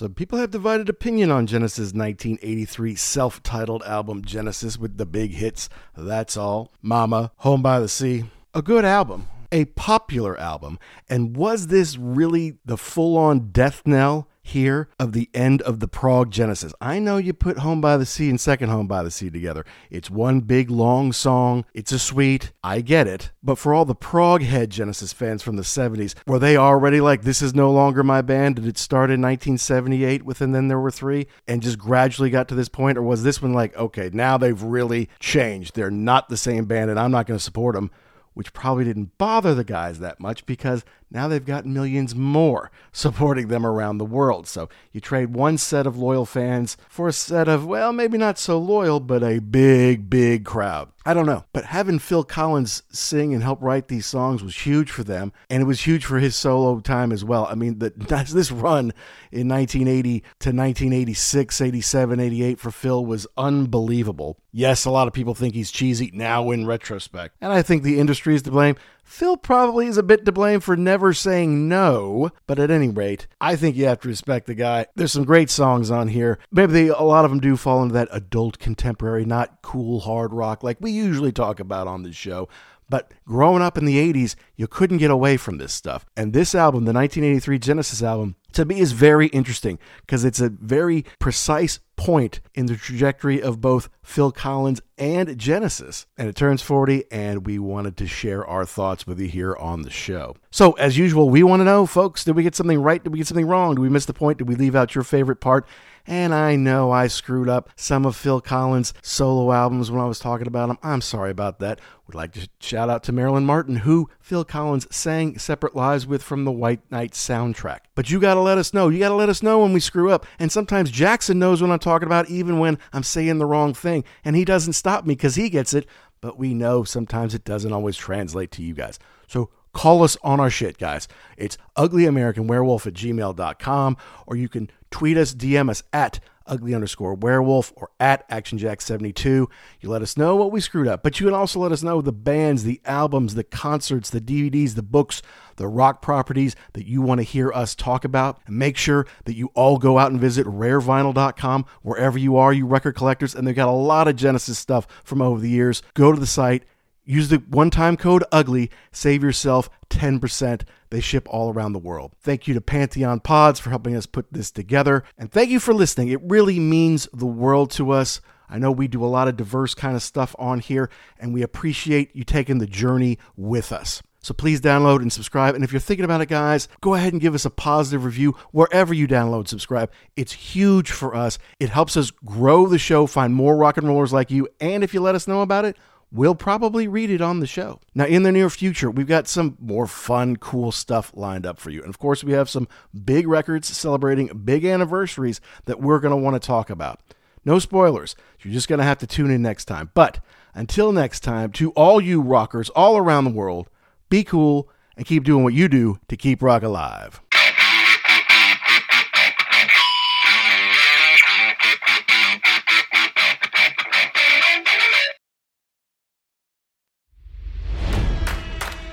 S1: So people have divided opinion on Genesis' 1983 self-titled album Genesis with the big hits That's All, Mama, Home by the Sea. A good album, a popular album. And was this really the full-on death knell here of the end of the prog Genesis? I know you put Home by the Sea and Second Home by the Sea together. It's one big long song. It's a suite. I get it. But for all the prog head Genesis fans from the 70s, were they already like, this is no longer my band? Did it start in 1978 with And Then There Were Three and just gradually got to this point? Or was this one like, okay, now they've really changed. They're not the same band and I'm not going to support them? which probably didn't bother the guys that much because now they've got millions more supporting them around the world. So you trade one set of loyal fans for a set of, well, maybe not so loyal, but a big, big crowd. I don't know. But having Phil Collins sing and help write these songs was huge for them, and it was huge for his solo time as well. I mean, the, this run in 1980 to 1986, 87, 88 for Phil was unbelievable. Yes, a lot of people think he's cheesy now in retrospect, and I think the industry is to blame. Phil probably is a bit to blame for never saying no, but at any rate, I think you have to respect the guy. There's some great songs on here. Maybe they, a lot of them do fall into that adult contemporary, not cool hard rock like we usually talk about on this show. But growing up in the 80s, you couldn't get away from this stuff. And this album, the 1983 Genesis album, to me is very interesting because it's a very precise point in the trajectory of both Phil Collins and Genesis. And it turns 40, and we wanted to share our thoughts with you here on the show. So, as usual, we want to know, folks, did we get something right? Did we get something wrong? Did we miss the point? Did we leave out your favorite part? And I know I screwed up some of Phil Collins' solo albums when I was talking about them. I'm sorry about that. We'd like to shout out to Marilyn Martin, who Phil Collins sang Separate Lives with from the White Night soundtrack. But you got to let us know. You got to let us know when we screw up. And sometimes Jackson knows what I'm talking about, even when I'm saying the wrong thing. And he doesn't stop me because he gets it. But we know sometimes it doesn't always translate to you guys. So call us on our shit, guys. It's uglyamericanwerewolf at gmail.com, or you can tweet us, DM us at ugly underscore werewolf or at actionjack72. You let us know what we screwed up, but you can also let us know the bands, the albums, the concerts, the DVDs, the books, the rock properties that you want to hear us talk about. And make sure that you all go out and visit rarevinyl.com wherever you are, you record collectors, and they've got a lot of Genesis stuff from over the years. Go to the site, use the one time code UGLY, save yourself 10%. They ship all around the world. Thank you to Pantheon Pods for helping us put this together. And thank you for listening. It really means the world to us. I know we do a lot of diverse kind of stuff on here, and we appreciate you taking the journey with us. So please download and subscribe. And if you're thinking about it, guys, go ahead and give us a positive review wherever you download subscribe. It's huge for us. It helps us grow the show, find more rock and rollers like you. And if you let us know about it, we'll probably read it on the show. Now, in the near future, we've got some more fun, cool stuff lined up for you. And of course, we have some big records celebrating big anniversaries that we're going to want to talk about. No spoilers. You're just going to have to tune in next time. But until next time, to all you rockers all around the world, be cool and keep doing what you do to keep rock alive.